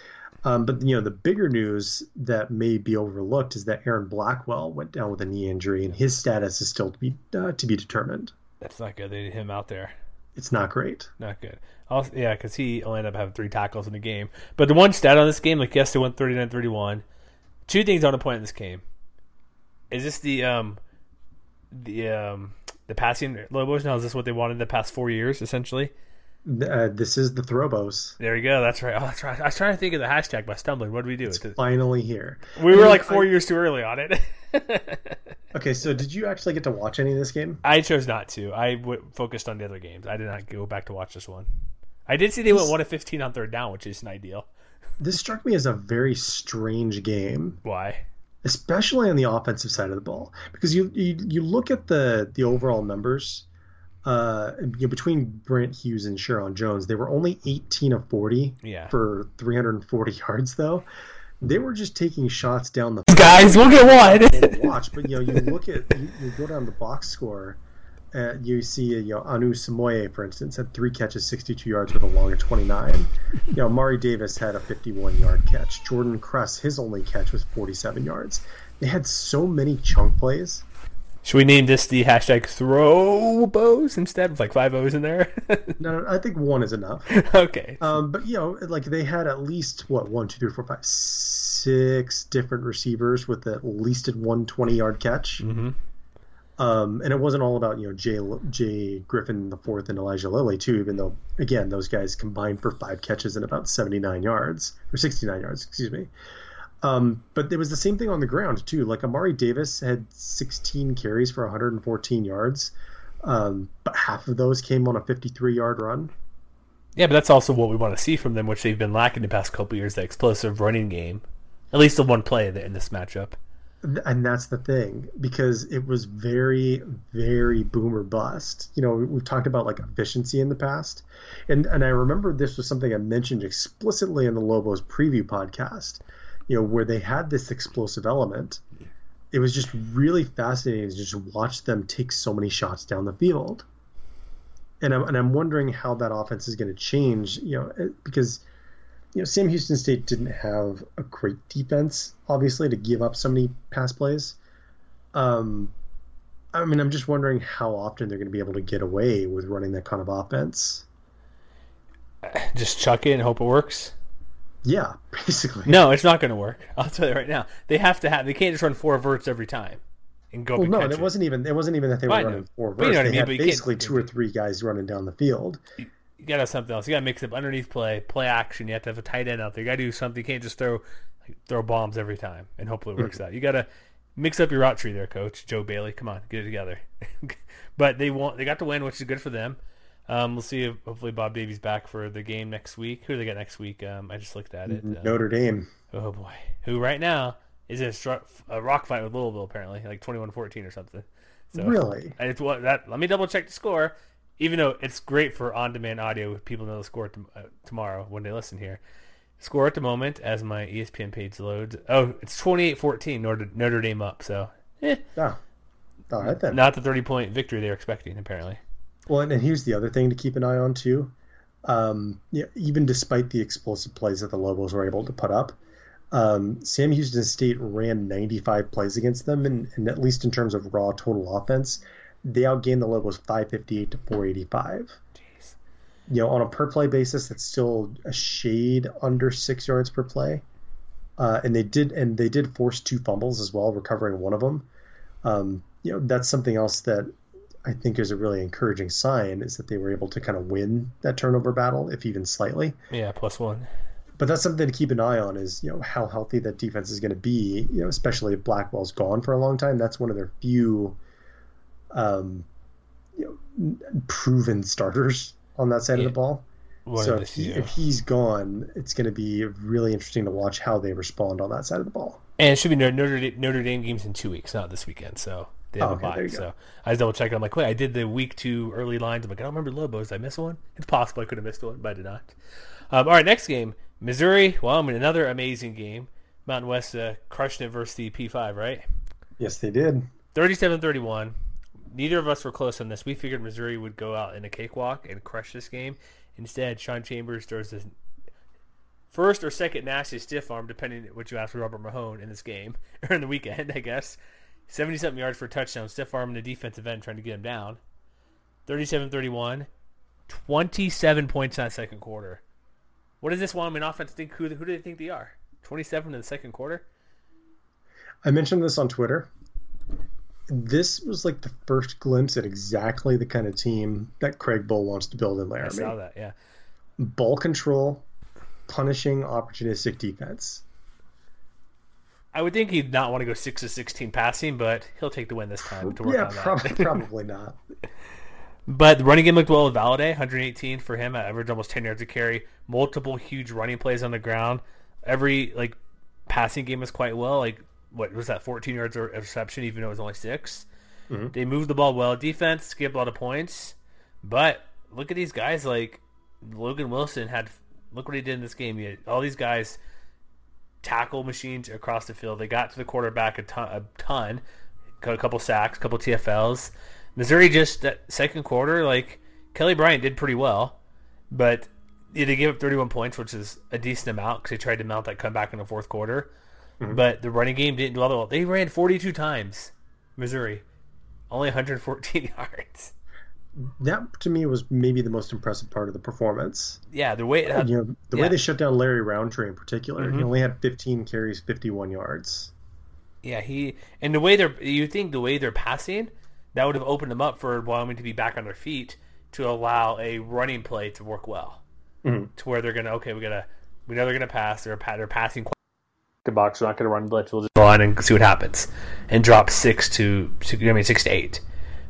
Um, but you know, the bigger news that may be overlooked is that Aaron Blackwell went down with a knee injury, and his status is still to be uh, to be determined. That's not good. They need him out there. It's not great. Not good. Also, yeah, because he only ended up having three tackles in the game. But the one stat on this game, like yes, they went 39-31. Two things I want to point in this game. Is this the um the um the passing Lobos? Now is this what they wanted the past four years essentially? Uh, this is the Throbos. There you go. That's right. Oh, that's right. I was trying to think of the hashtag by stumbling. What did we do? It's finally here. we were like four I- years too early on it. Okay, so did you actually get to watch any of this game? I chose not to. I w- focused on the other games. I did not go back to watch this one. I did see they went one of fifteen on third down, which isn't ideal. This struck me as a very strange game. Why? Especially on the offensive side of the ball, because you you, you look at the the overall numbers. Uh, you know, between Brent Hughes and Sheriron Jones, they were only 18 of 40 Yeah. for 340 yards, though. They were just taking shots down the Guys, we'll get one. watch. But you know, you look at you, you go down the box score, uh, you see you know Anu Somoye, for instance, had three catches, 62 yards with a long of 29. You know, Mari Davis had a 51 yard catch. Jordan Kress, his only catch was 47 yards. They had so many chunk plays. Should we name this the hashtag throw bows instead with like five O's in there? No, I think one is enough. okay. Um, but you know, like they had at least what one, two, three, four, five, six different receivers with at least a one twenty yard catch. Mhm. Um, and it wasn't all about you know Jay Jay Griffin the fourth and Elijah Lilly too, even though again those guys combined for five catches and about seventy nine yards or sixty nine yards, excuse me. Um, but it was the same thing on the ground too. Like Amari Davis had sixteen carries for one hundred and fourteen yards, um, but half of those came on a fifty three yard run. Yeah, but that's also what we want to see from them, which they've been lacking the past couple years, the explosive running game. At least the one play in this matchup. And that's the thing because it was very very boomer bust. You know we've talked about like efficiency in the past and and i remember this was something i mentioned explicitly in the lobos preview podcast you know where they had this explosive element. It was just really fascinating to just watch them take so many shots down the field. And i'm, and I'm wondering how that offense is going to change you know eh, because you know, Sam Houston State didn't have a great defense, obviously, to give up so many pass plays. Um, I mean, I'm just wondering how often they're going to be able to get away with running that kind of offense. Just chuck it and hope it works. Yeah, basically. No, it's not going to work. I'll tell you right now. They have to have. They can't just run four verts every time and go. Well, and no, catch it it. wasn't even. It wasn't even that they were running four But you know verts. what I mean, had but you can't- basically two or three guys running down the field. You gotta have something else. You gotta mix up underneath play, play action. You have to have a tight end out there. You gotta do something. You can't just throw like, throw bombs every time and hopefully it works out. You gotta mix up your route tree there, Coach Joe Dailey. Come on, get it together. but they want they got to win, which is good for them. Um, we'll see if hopefully Bob Davie's back for the game next week. Who do they got next week? Um, I just looked at it. Um, Notre Dame. Oh boy, who right now is in a, stru- a rock fight with Louisville apparently, like 21-14 or something. So Really? it's what that. Let me double check the score. Even though it's great for on-demand audio, people know the score uh, tomorrow when they listen here. Score at the moment as my ESPN page loads. Oh, it's 28-14 Notre, Notre Dame up. So, eh, Ah, all right then. not the thirty-point victory they were expecting apparently. Well, and, and here's the other thing to keep an eye on too. Um, yeah, even despite the explosive plays that the Lobos were able to put up, um, Sam Houston State ran 95 plays against them, and, and at least in terms of raw total offense, they outgained the Lobos 558 to 485. Jeez. You know, on a per play basis, that's still a shade under six yards per play. Uh, and they did, and they did force two fumbles as well, recovering one of them. Um, you know, that's something else that I think is a really encouraging sign is that they were able to kind of win that turnover battle, if even slightly. Yeah, plus one. But that's something to keep an eye on is you know how healthy that defense is going to be. You know, especially if Blackwell's gone for a long time. That's one of their few, um, you know, proven starters on that side Yeah. of the ball. One so if, he, if he's gone, it's going to be really interesting to watch how they respond on that side of the ball. And it should be Notre Notre Dame, Notre Dame games in two weeks, not this weekend. So they have Oh, a okay, bye. there you go. So I was double checking. I'm like, wait, I did the week two early lines. I'm like, I don't remember Lobos. Did I miss one? It's possible I could have missed one, but I did not. Um, all right, next game, Missouri. Wyoming, another amazing game. Mountain West uh, crushing it versus the P5, right? Yes, they did. 37-31. Neither of us were close on this. We figured Missouri would go out in a cakewalk and crush this game. Instead, Sean Chambers throws the first or second nasty stiff arm, depending what you ask for Robert Mahone in this game or in the weekend, I guess. 70 something yards for a touchdown, stiff arm in the defensive end trying to get him down. 37 31. 27 points in that second quarter. What does this Wyoming offense think? Who, who do they think they are? 27 in the second quarter? I mentioned this on Twitter. This was like the first glimpse at exactly the kind of team that Craig Bohl wants to build in Laramie. I saw that, yeah. Ball control, punishing opportunistic defense. I would think he'd not want to go six to sixteen passing, but he'll take the win this time to work Yeah, on that. probably not. But the running game looked well with Valladay, 118 for him, average almost 10 yards a carry, multiple huge running plays on the ground. Every like passing game was quite well. Like what was that 14 yards of reception, even though it was only 6 Mhm. They moved the ball well. Defense gave a lot of points, but look at these guys like Logan Wilson had. Look what he did in this game. He had all these guys tackle machines across the field. They got to the quarterback a ton, a ton, got a couple sacks, a couple TFLs. Missouri just that second quarter, like Kelly Bryant did pretty well, but yeah, they gave up 31 points, which is a decent amount because they tried to mount that comeback in the fourth quarter. But the running game didn't do all that well. They ran 42 times, Missouri, only 114 yards. That to me was maybe the most impressive part of the performance. Yeah, the way had, you know, the yeah. way they shut down Larry Rountree in particular, Mhm. he only had 15 carries, 51 yards. Yeah, he and the way they're you think the way they're passing that would have opened them up for Wyoming to be back on their feet to allow a running play to work well. Mhm. To where they're gonna okay, we gotta we know they're gonna pass. They're they're passing the box. We're not gonna run blitz. We'll just go on and see what happens and drop six to six, I mean six to eight.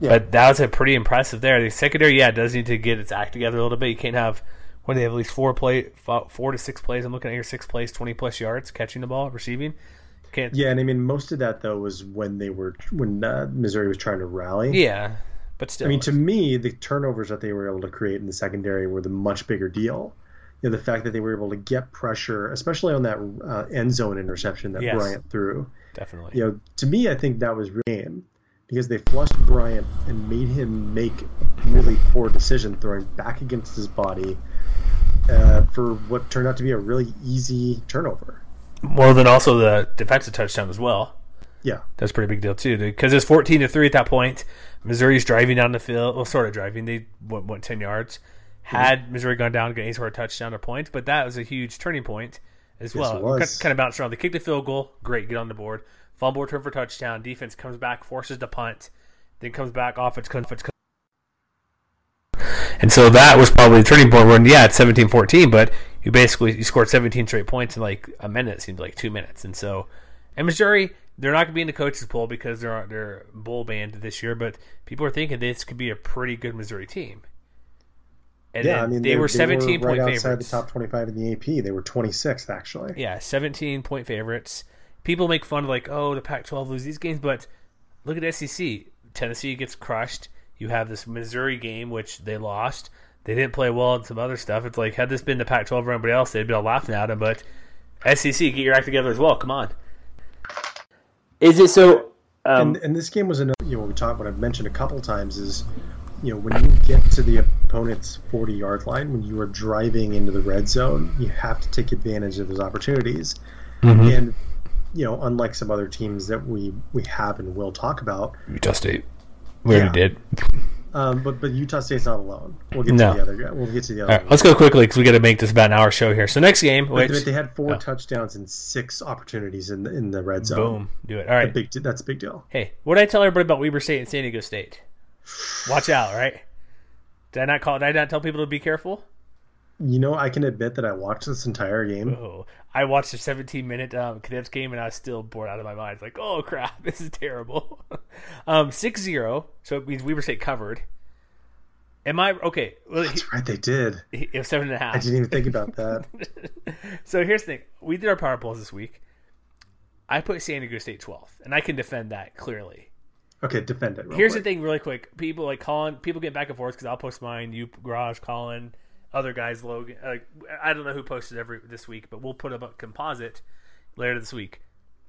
Yeah. But that was a pretty impressive there. The secondary, yeah, does need to get its act together a little bit. You can't have when they have at least four play four to six plays. I'm looking at your six plays, twenty plus yards catching the ball, receiving. Can't Yeah, and I mean most of that though was when they were when uh, Missouri was trying to rally. Yeah, but still, I mean, to me, the turnovers that they were able to create in the secondary were the much bigger deal. You know, the fact that they were able to get pressure, especially on that uh, end zone interception that Yes. Bryant threw. definitely. You know, to me, I think that was real game because they flushed Bryant and made him make really poor decision throwing back against his body uh, for what turned out to be a really easy turnover. Well, then also the defensive touchdown as well. Yeah, That's a pretty big deal too, because it's fourteen to three at that point. Missouri's driving down the field, well, sort of driving. They went, went ten yards. Had Missouri gone down, get any sort of touchdown or point, but that was a huge turning point as well. it was. Kind of bounced around. They kicked the field goal, great, get on the board. Fumble return for touchdown. Defense comes back, forces the punt, then comes back. Offense comes. Offense comes and so that was probably the turning point when, yeah, it's 17-14, but you basically you scored 17 straight points in like a minute. It seemed like two minutes. And so, and Missouri, they're not going to be in the coaches poll because they're they're bowl banned this year. But people are thinking this could be a pretty good Missouri team. And yeah. then I mean, they, were 17 right point outside favorites. the top twenty-five in the AP. They were twenty-sixth actually. Yeah, 17 point favorites. People make fun of like, oh, the Pac-12 lose these games, but look at SEC. Tennessee gets crushed. You have this Missouri game which they lost. They didn't play well in some other stuff. It's like had this been the Pac-12 or anybody else, they'd be all laughing at them. But SEC, get your act together as well. Come on. Is it so? Um, and, and this game was another. You know, what we talked. What I've mentioned a couple times is, you know, when you get to the opponent's forty-yard line, when you are driving into the red zone, you have to take advantage of those opportunities. And you know, unlike some other teams that we we have and will talk about, Utah State. We already did. um, but but Utah State's not alone. We'll get No. to the other. We'll get to the other. Right, let's go quickly because we got to make this about an hour show here. So next game, which they- had four oh. touchdowns and six opportunities in the, in the red zone. boom, do it. All right. big, that's a big deal. Hey, what did I tell everybody about Weber State and San Diego State? Watch out, right? Did I not call? Did I not tell people to be careful? You know, I can admit that I watched this entire game. Oh, I watched the 17 minute um, Cadets game and I was still bored out of my mind. It's like, oh crap, this is terrible. um, 6-0, so it means Weber State covered. Am I okay? Well, he, That's right, they did. it was seven and a half. I didn't even think about that. so here's the thing: we did our power polls this week. I put San Diego State 12th, and I can defend that clearly. Okay, defend it. Here's quick. the thing, really quick. People like Collin. People get back and forth because I'll post mine. You, Garage, Collin, other guys, Logan. Like I don't know who posted every this week, but we'll put up a composite later this week.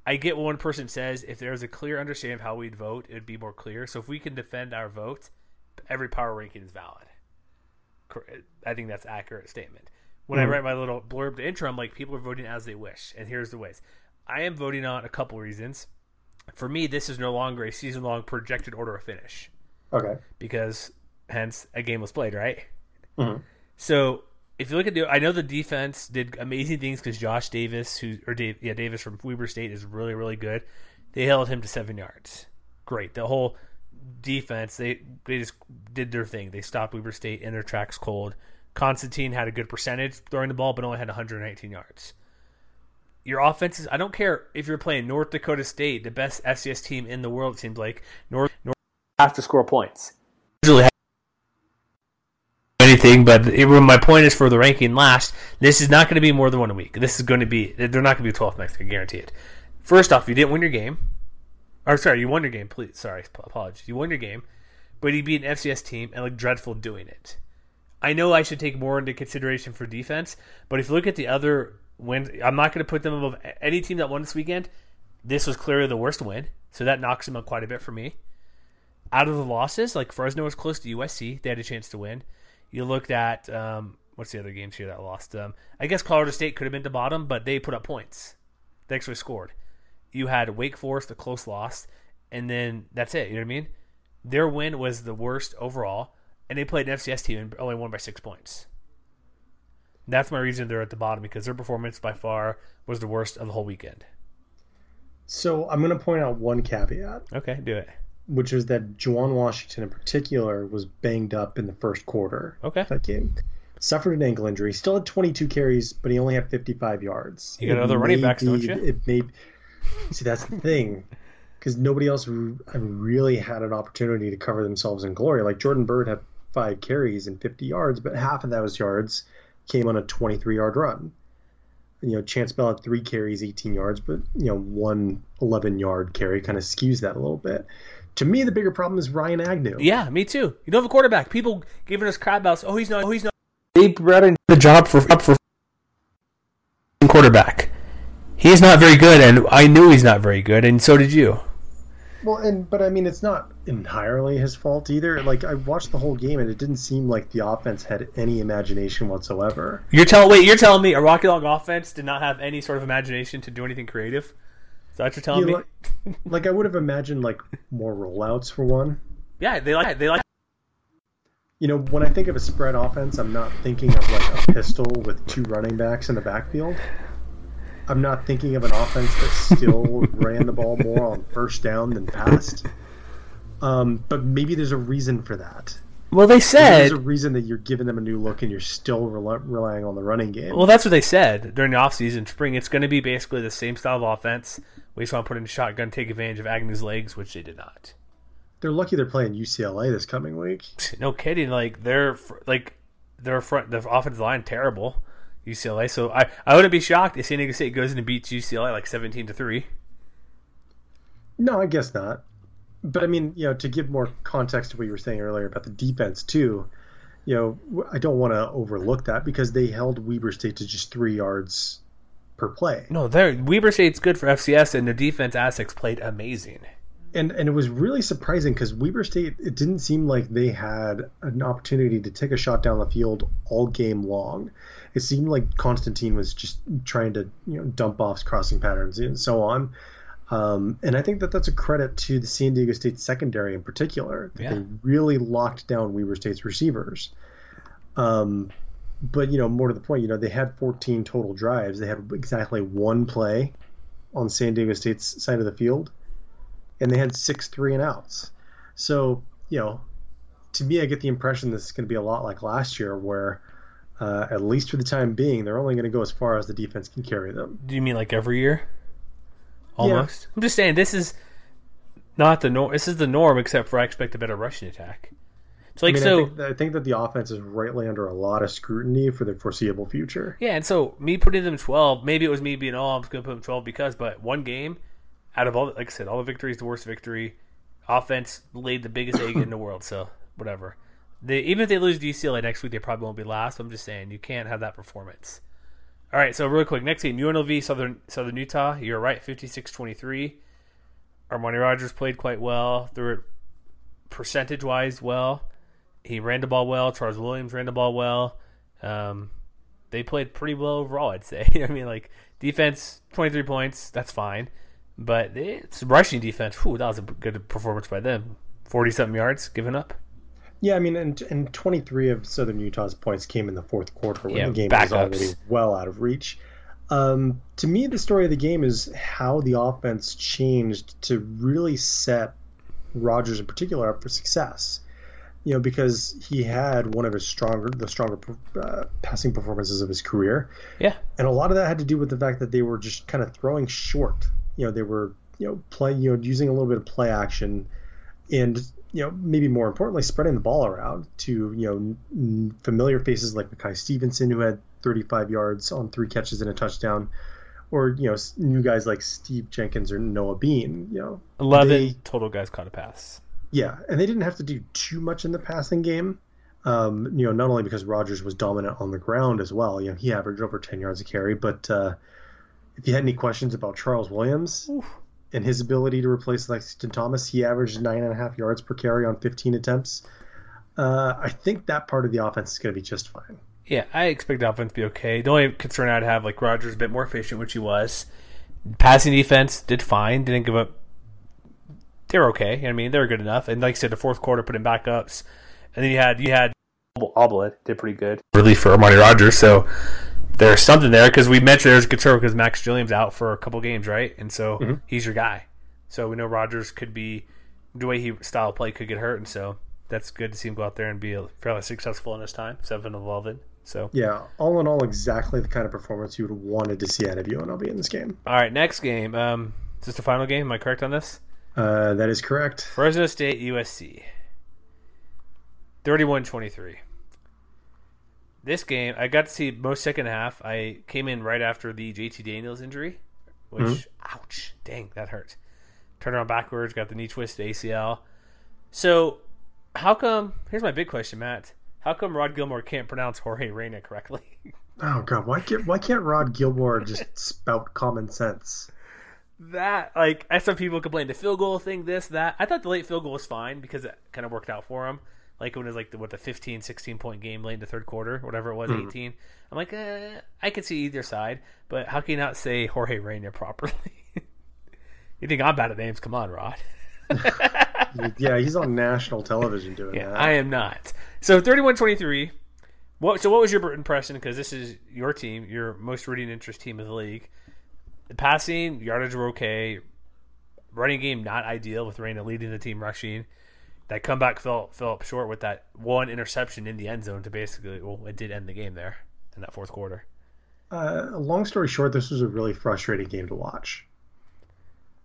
I get what one person says. If there's a clear understanding of how we'd vote, it'd be more clear. So if we can defend our vote, every power ranking is valid. I think that's an accurate statement. When I hmm. write my little blurb to intro, I'm like, people are voting as they wish, and here's the ways. I am voting on a couple reasons. For me, this is no longer a season long projected order of finish Okay. because hence a game was played, right? Mhm. So if you look at the, I know the defense did amazing things because Josh Davis, who or Dave, yeah Davis from Weber State is really really good. They held him to seven yards. Great. The whole defense they they just did their thing. They stopped Weber State in their tracks cold. Constantine had a good percentage throwing the ball, but only had 119 yards. Your offenses, I don't care if you're playing North Dakota State, the best FCS team in the world, it seems like North North have to score points. Usually have anything, but it, my point is for the ranking last. This is not going to be more than one a week. This is going to be they're not going to be 12th next. I guarantee it. First off, you didn't win your game. Or sorry, you won your game. Please, sorry, apologies. You won your game, but he beat an FCS team and looked dreadful doing it. I know I should take more into consideration for defense, but if you look at the other wins, I'm not going to put them above any team that won this weekend. This was clearly the worst win, so that knocks them up quite a bit for me. Out of the losses, like Fresno was close to USC, they had a chance to win. You looked at um, what's the other games here that lost? Um, I guess Colorado State could have been the bottom, but they put up points. They actually scored. You had Wake Forest, a close loss, and then that's it. You know what I mean? Their win was the worst overall, and they played an FCS team and only won by six points. That's my reason they're at the bottom because their performance by far was the worst of the whole weekend. So I'm going to point out one caveat. Okay, do it. Which is that Juwan Washington in particular was banged up in the first quarter. Okay. That game. Suffered an ankle injury. Still had 22 carries, but he only had 55 yards. You got it other running backs, be, don't you? It may. See, that's the thing. Because nobody else really had an opportunity to cover themselves in glory. Like Jordan Byrd had five carries and 50 yards, but half of those yards came on a 23 yard run. You know, Chance Bell had three carries, 18 yards, but, you know, one 11 yard carry kind of skews that a little bit. To me, the bigger problem is Ryan Agnew. Yeah, me too. You don't have a quarterback. People giving us crap about, oh, he's not, oh, he's not. They brought in the job for up for quarterback. He's not very good, and I knew he's not very good, and so did you. Well, and but I mean, it's not entirely his fault either. Like I watched the whole game, and it didn't seem like the offense had any imagination whatsoever. You're telling wait, you're telling me a Rocky Long offense did not have any sort of imagination to do anything creative? Is that what you're telling Yeah, me? like, like I would have imagined like more rollouts for one. yeah, they like they like. You know, when I think of a spread offense, I'm not thinking of like a pistol with two running backs in the backfield. I'm not thinking of an offense that still ran the ball more on first down than passed. Um, but maybe there's a reason for that. Well, they said. there's a reason that you're giving them a new look and you're still rel- relying on the running game. Well, that's what they said during the offseason. Spring, it's going to be basically the same style of offense. We just want to put in a shotgun, take advantage of Agnew's legs, which they did not. They're lucky they're playing UCLA this coming week. No kidding. Like they're like their front, the offensive line terrible. UCLA. So I, I wouldn't be shocked if San Diego State goes in and beats UCLA like seventeen to three. No, I guess not. But I mean, you know, to give more context to what you were saying earlier about the defense too, you know, I don't want to overlook that because they held Weber State to just three yards per play, No, they're Weber State's good for FCS, and the defense Aztecs played amazing. and and it was really surprising because Weber State it didn't seem like they had an opportunity to take a shot down the field all game long. It seemed like Constantine was just trying to you know dump off crossing patterns and so on. Um, and I think that that's a credit to the San Diego State secondary in particular. That Yeah. They really locked down Weber State's receivers. Um, but you know, more to the point, you know, they had 14 total drives. They had exactly one play on San Diego State's side of the field, and they had six three and outs. So you know, to me, I get the impression this is going to be a lot like last year, where uh, at least for the time being, they're only going to go as far as the defense can carry them. Do you mean like every year? Almost. I'm just saying this is not the norm. This is the norm, except for I expect a better rushing attack. It's like I mean, so. I, think, I think that the offense is rightly under a lot of scrutiny for the foreseeable future. Yeah, and so me putting them 12, maybe it was me being, oh, I'm just going to put them 12 because, but one game, out of all, like I said, all the victories, the worst victory, offense laid the biggest egg in the world, so whatever. Even if they lose UCLA next week, they probably won't be last. I'm just saying, you can't have that performance. All right, so real quick, next game, UNLV, Southern Southern Utah. You're right, 56-23. Armani Rogers played quite well. They it percentage-wise well. He ran the ball well. Charles Williams ran the ball well. Um, they played pretty well overall, I'd say. I mean, like defense, twenty three points, that's fine, but it's rushing defense. Whew, that was a good performance by them. Forty something yards given up. Yeah, I mean, and, and 23 of Southern Utah's points came in the fourth quarter when Yeah, the game backups. was already well out of reach. Um, to me, the story of the game is how the offense changed to really set Rogers in particular up for success. You know, because he had one of his stronger, the stronger uh, passing performances of his career, Yeah, and a lot of that had to do with the fact that they were just kind of throwing short. You know, they were you know play you know using a little bit of play action, and you know maybe more importantly spreading the ball around to you know n- familiar faces like Mekhi Stevenson who had 35 yards on three catches and a touchdown, or you know new guys like Steve Jenkins or Noah Bean. You know, eleven they, total guys caught a pass. Yeah, and they didn't have to do too much in the passing game. Um, you know, not only because Rogers was dominant on the ground as well. You know, he averaged over ten yards a carry. But uh, if you had any questions about Charles Williams Oof. And his ability to replace Lexington Thomas, he averaged nine and a half yards per carry on fifteen attempts. Uh, I think that part of the offense is going to be just fine. Yeah, I expect the offense to be okay. The only concern I'd have, like Rogers, a bit more efficient, which he was. Passing defense did fine, didn't give up. They're okay. I mean, they're good enough. And like I said, the fourth quarter put in backups, and then you had you had Oblad did pretty good relief for Armani Rogers. So there's something there because we mentioned there's a concern because Max Gilliam's out for a couple games, right? And so mm-hmm. he's your guy. So we know Rogers could be the way he style play could get hurt, and so that's good to see him go out there and be fairly successful in his time, seven of eleven. So yeah, all in all, exactly the kind of performance you would have wanted to see out of UNLV in this game. All right, next game. Um, is this the final game? Am I correct on this? Uh, that is correct. Fresno State USC. 31-23. This game, I got to see most second half. I came in right after the JT Daniels injury, which, mm-hmm. ouch, dang, that hurt. Turned around backwards, got the knee twist ACL. So, how come? Here's my big question, Matt. How come Rod Gilmore can't pronounce Jorge Reyna correctly? Oh god, why can't why can't Rod Gilmore just spout common sense? That like I saw people complain the field goal thing, this that. I thought the late field goal was fine because it kind of worked out for him. Like when it was like the, what the 15, 16 point game late in the third quarter, whatever it was, mm. eighteen. I'm like, eh, I could see either side, but how can you not say Jorge Reyna properly? you think I'm bad at names? Come on, Rod. yeah, he's on national television doing yeah, that. I am not. So 31-23. What? So what was your impression? Because this is your team, your most rooting interest team of the league. The passing yardage were okay. Running game not ideal with Reyna leading the team rushing. That comeback fell fell up short with that one interception in the end zone to basically well, it did end the game there in that fourth quarter. Uh, long story short, this was a really frustrating game to watch.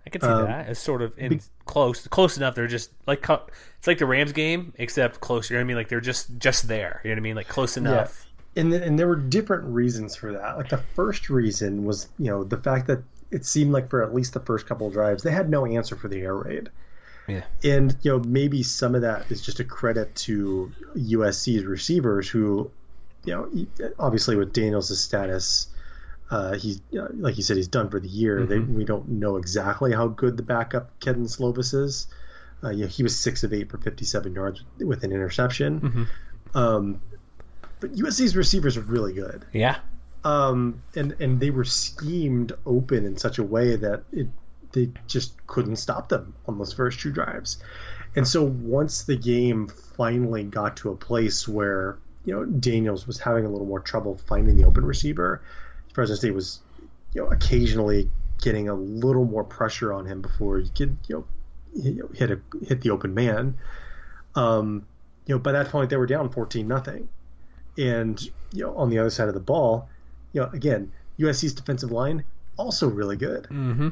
I can see um, that. It's sort of in be, close, close enough. They're just like it's like the Rams game, except closer. You know what I mean? Like they're just just there. You know what I mean? Like close enough. Yeah. And and there were different reasons for that. Like the first reason was you know the fact that it seemed like for at least the first couple of drives they had no answer for the air raid. Yeah. And you know maybe some of that is just a credit to USC's receivers who, you know, obviously with Daniels' status uh, he's like you said, he's done for the year. Mm-hmm. They, we don't know exactly how good the backup Kedon Slovis is. Uh, you know, he was six of eight for 57 yards with an interception. Mm-hmm. Um, but USC's receivers are really good. Yeah. Um, and and they were schemed open in such a way that it they just couldn't stop them on those first two drives. And so once the game finally got to a place where you know Daniels was having a little more trouble finding the open receiver, Fresno State was, you know, occasionally getting a little more pressure on him before he could, you know, hit a hit the open man. Um, you know, by that point they were down fourteen nothing, and you know, on the other side of the ball, you know, again, USC's defensive line also really good, mm-hmm.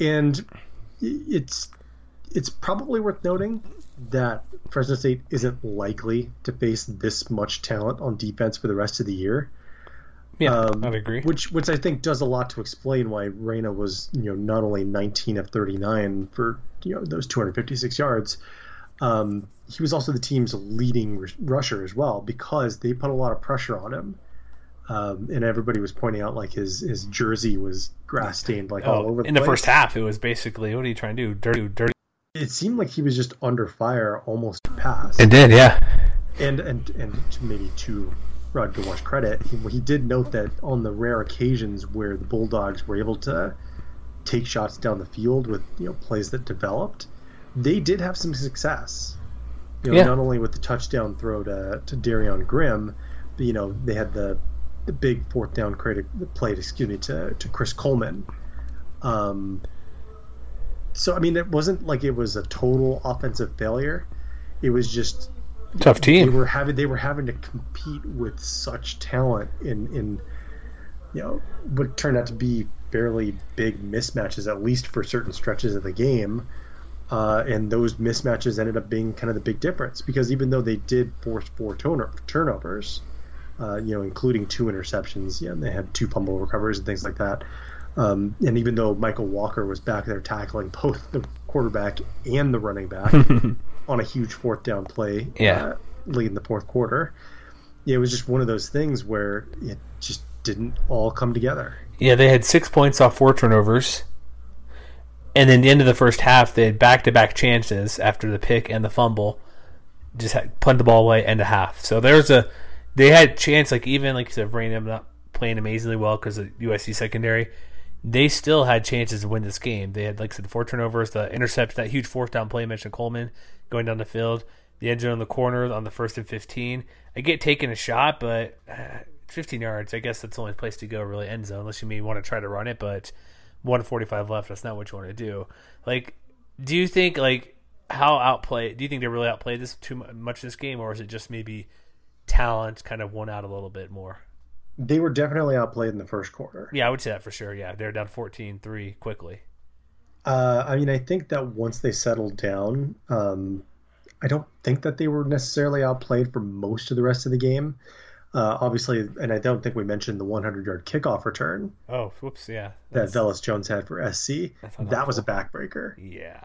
And it's it's probably worth noting that Fresno State isn't likely to face this much talent on defense for the rest of the year. Yeah, um, I agree. Which which I think does a lot to explain why Reyna was you know not only 19 of 39 for you know those 256 yards. Um, he was also the team's leading rusher as well because they put a lot of pressure on him. Um, and everybody was pointing out like his his jersey was grass stained like oh, all over the in place. the first half. It was basically what are you trying to do? Dirty, dirty. It seemed like he was just under fire almost past. It did, yeah. And and and maybe to Rod Gilmore's credit, he, he did note that on the rare occasions where the Bulldogs were able to take shots down the field with you know plays that developed, they did have some success. You know, yeah. not only with the touchdown throw to to Derrion Grim, but you know they had the the big fourth down credit played, excuse me, to to Chris Coleman. Um, so I mean, it wasn't like it was a total offensive failure. It was just tough team. They were having they were having to compete with such talent in in you know what turned out to be fairly big mismatches at least for certain stretches of the game. Uh, and those mismatches ended up being kind of the big difference because even though they did force four turnovers, uh, you know, including two interceptions, yeah, they had two fumble recoveries and things like that. Um, and even though Michael Walker was back there tackling both the quarterback and the running back on a huge fourth down play, Yeah. uh, late in the fourth quarter, it was just one of those things where it just didn't all come together. Yeah, they had six points off four turnovers. And then the end of the first half, they had back to back chances after the pick and the fumble. Just had punt the ball away and of half. So there's a they had a chance like even like you said, Random not playing amazingly well because of USC secondary. They still had chances to win this game. They had like I said, four turnovers, the intercept, that huge fourth down play mentioned Coleman going down the field, the end zone in the corner on the first and fifteen. I get taking a shot, but uh, 15 yards. I guess that's the only place to go really end zone unless you may want to try to run it, but 145 left. That's not what you want to do. Like, do you think like how outplayed? Do you think they really outplayed this too much this game, or is it just maybe talent kind of won out a little bit more? They were definitely outplayed in the first quarter. Yeah, I would say that for sure. Yeah, they're down 14-3 quickly. Uh, I mean, I think that once they settled down, um, I don't think that they were necessarily outplayed for most of the rest of the game. Uh, obviously, and I don't think we mentioned the 100 yard kickoff return Oh, whoops, yeah, that Velus Jones had for SC. That's That was a backbreaker. yeah,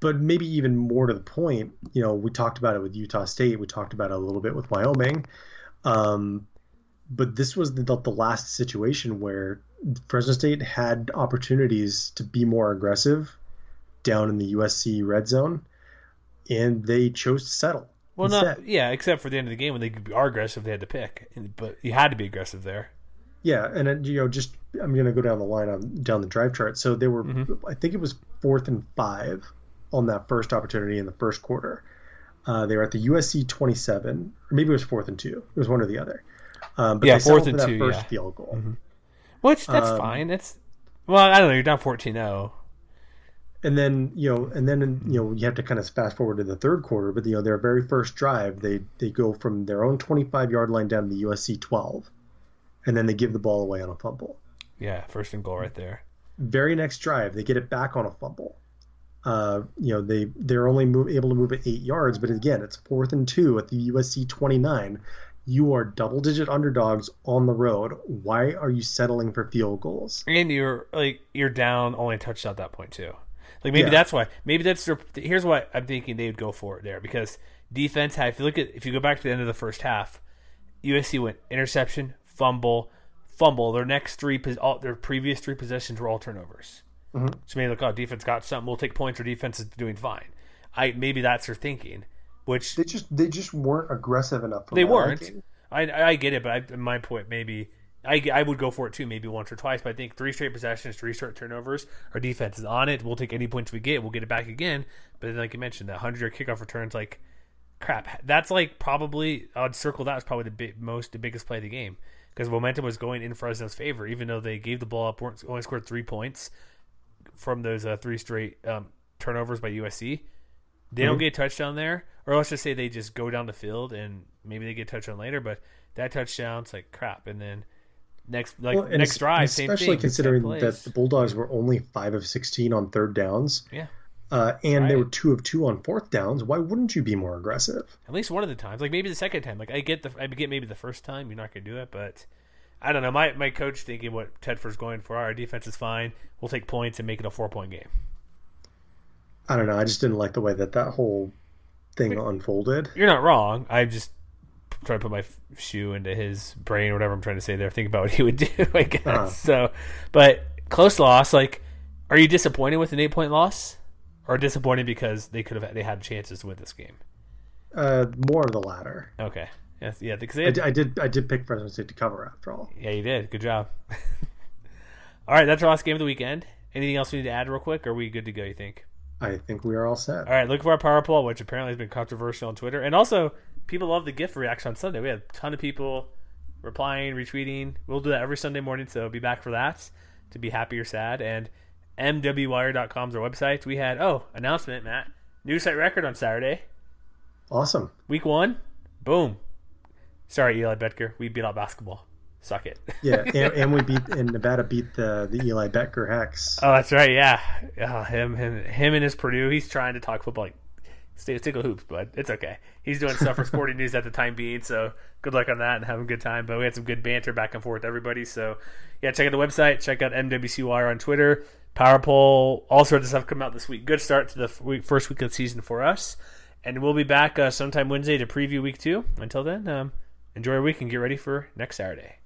But maybe even more to the point, you know, we talked about it with Utah State. We talked about it a little bit with Wyoming. Um, but this was the, the last situation where Fresno State had opportunities to be more aggressive down in the USC red zone, and they chose to settle. Well, instead. not yeah, except for the end of the game when they are aggressive, they had to pick, but you had to be aggressive there. Yeah, and then, you know, just I'm going to go down the line on down the drive chart. So they were, I think it was fourth and five on that first opportunity in the first quarter. Uh, they were at the USC 27, or maybe it was fourth and two. It was one or the other. Um, but Yeah, fourth for and that First yeah. Mm-hmm. field goal. Which that's Um, fine. That's well, I don't know. You're down oh. 14-0. and then you know, and then you know, you have to kind of fast forward to the third quarter. But you know, their very first drive, they they go from their own 25 yard line down to the USC 12, and then they give the ball away on a fumble. Yeah, first and goal right there. very next drive they get it back on a fumble uh, you know they they're only move, able to move it eight yards but again it's fourth and two at the usc 29 you are double digit underdogs on the road why are you settling for field goals And you're like you're down only a touchdown at that point too. Like maybe Yeah. that's why. Maybe that's their. Here's what I'm thinking they would go for it there because defense had. If you look at if you go back to the end of the first half, USC went interception, fumble, fumble. Their next three, all, their previous three possessions were all turnovers. Mhm. So maybe like, oh, defense got something. We'll take points. Or defense is doing fine. I maybe that's their thinking, which they just they just weren't aggressive enough they weren't. liking. I I get it, but I, my point maybe I I would go for it too, maybe once or twice. But I think three straight possessions, three straight turnovers. Our defense is on it. We'll take any points we get. We'll get it back again. But then, like you mentioned, that hundred yard kickoff returns, like crap. That's like probably I'd circle that as probably the big, most the biggest play of the game because momentum was going in Fresno's favor, even though they gave the ball up, weren't- only scored three points from those uh, three straight um, turnovers by USC. They don't get a touchdown there, or let's just say they just go down the field and maybe they get a touchdown later. But that touchdown's like crap, and then next like Well, next drive, same especially thing. considering that the bulldogs were only five of 16 on third downs yeah, uh, and they were two of two on fourth downs why wouldn't you be more aggressive at least one of the times, like maybe the second time. Like I get the I get maybe the first time you're not gonna do it, but I don't know. My my coach thinking what Tedford's going for. Our defense is fine. We'll take points and make it a four point game. i don't know i just didn't like the way that that whole thing unfolded You're not wrong. I just trying to put my shoe into his brain or whatever I'm trying to say there. Think about what he would do, I guess. Uh-huh. So, but close loss. Like, are you disappointed with an eight point loss, or disappointed because they could have they had chances to win this game? uh, more of the latter Okay, yes, yeah, because I, did I did pick Fresno State to cover after all. yeah, you did. Good job. all right, that's our last game of the weekend. Anything else we need to add real quick? Or are we good to go? You think? I think we are all set. All right, look for our power poll, which apparently has been controversial on Twitter, and also people love the GIF reaction on Sunday. We had a ton of people replying, retweeting. We'll do that every Sunday morning, so be back for that to be happy or sad. And MWWire.com is our website. We had oh announcement, Matt, new site record on Saturday, Awesome. week one, boom. Sorry, Eli Betker, we beat out basketball. Suck it. Yeah, and, and we beat and Nevada beat the the Eli Becker Hex. Oh, that's right. Yeah, oh, him, him, him, and his Purdue. He's trying to talk football. Like, of Tickle Hoops, but it's okay. He's doing stuff for Sporting News at the time being, so good luck on that and have a good time. But we had some good banter back and forth everybody. So yeah, check out the website, check out MWC Wire on Twitter, Power Poll, all sorts of stuff coming out this week. Good start to the week, first week of the season for us, and we'll be back uh, sometime Wednesday to preview week two. Until then, um, enjoy your week and get ready for next Saturday.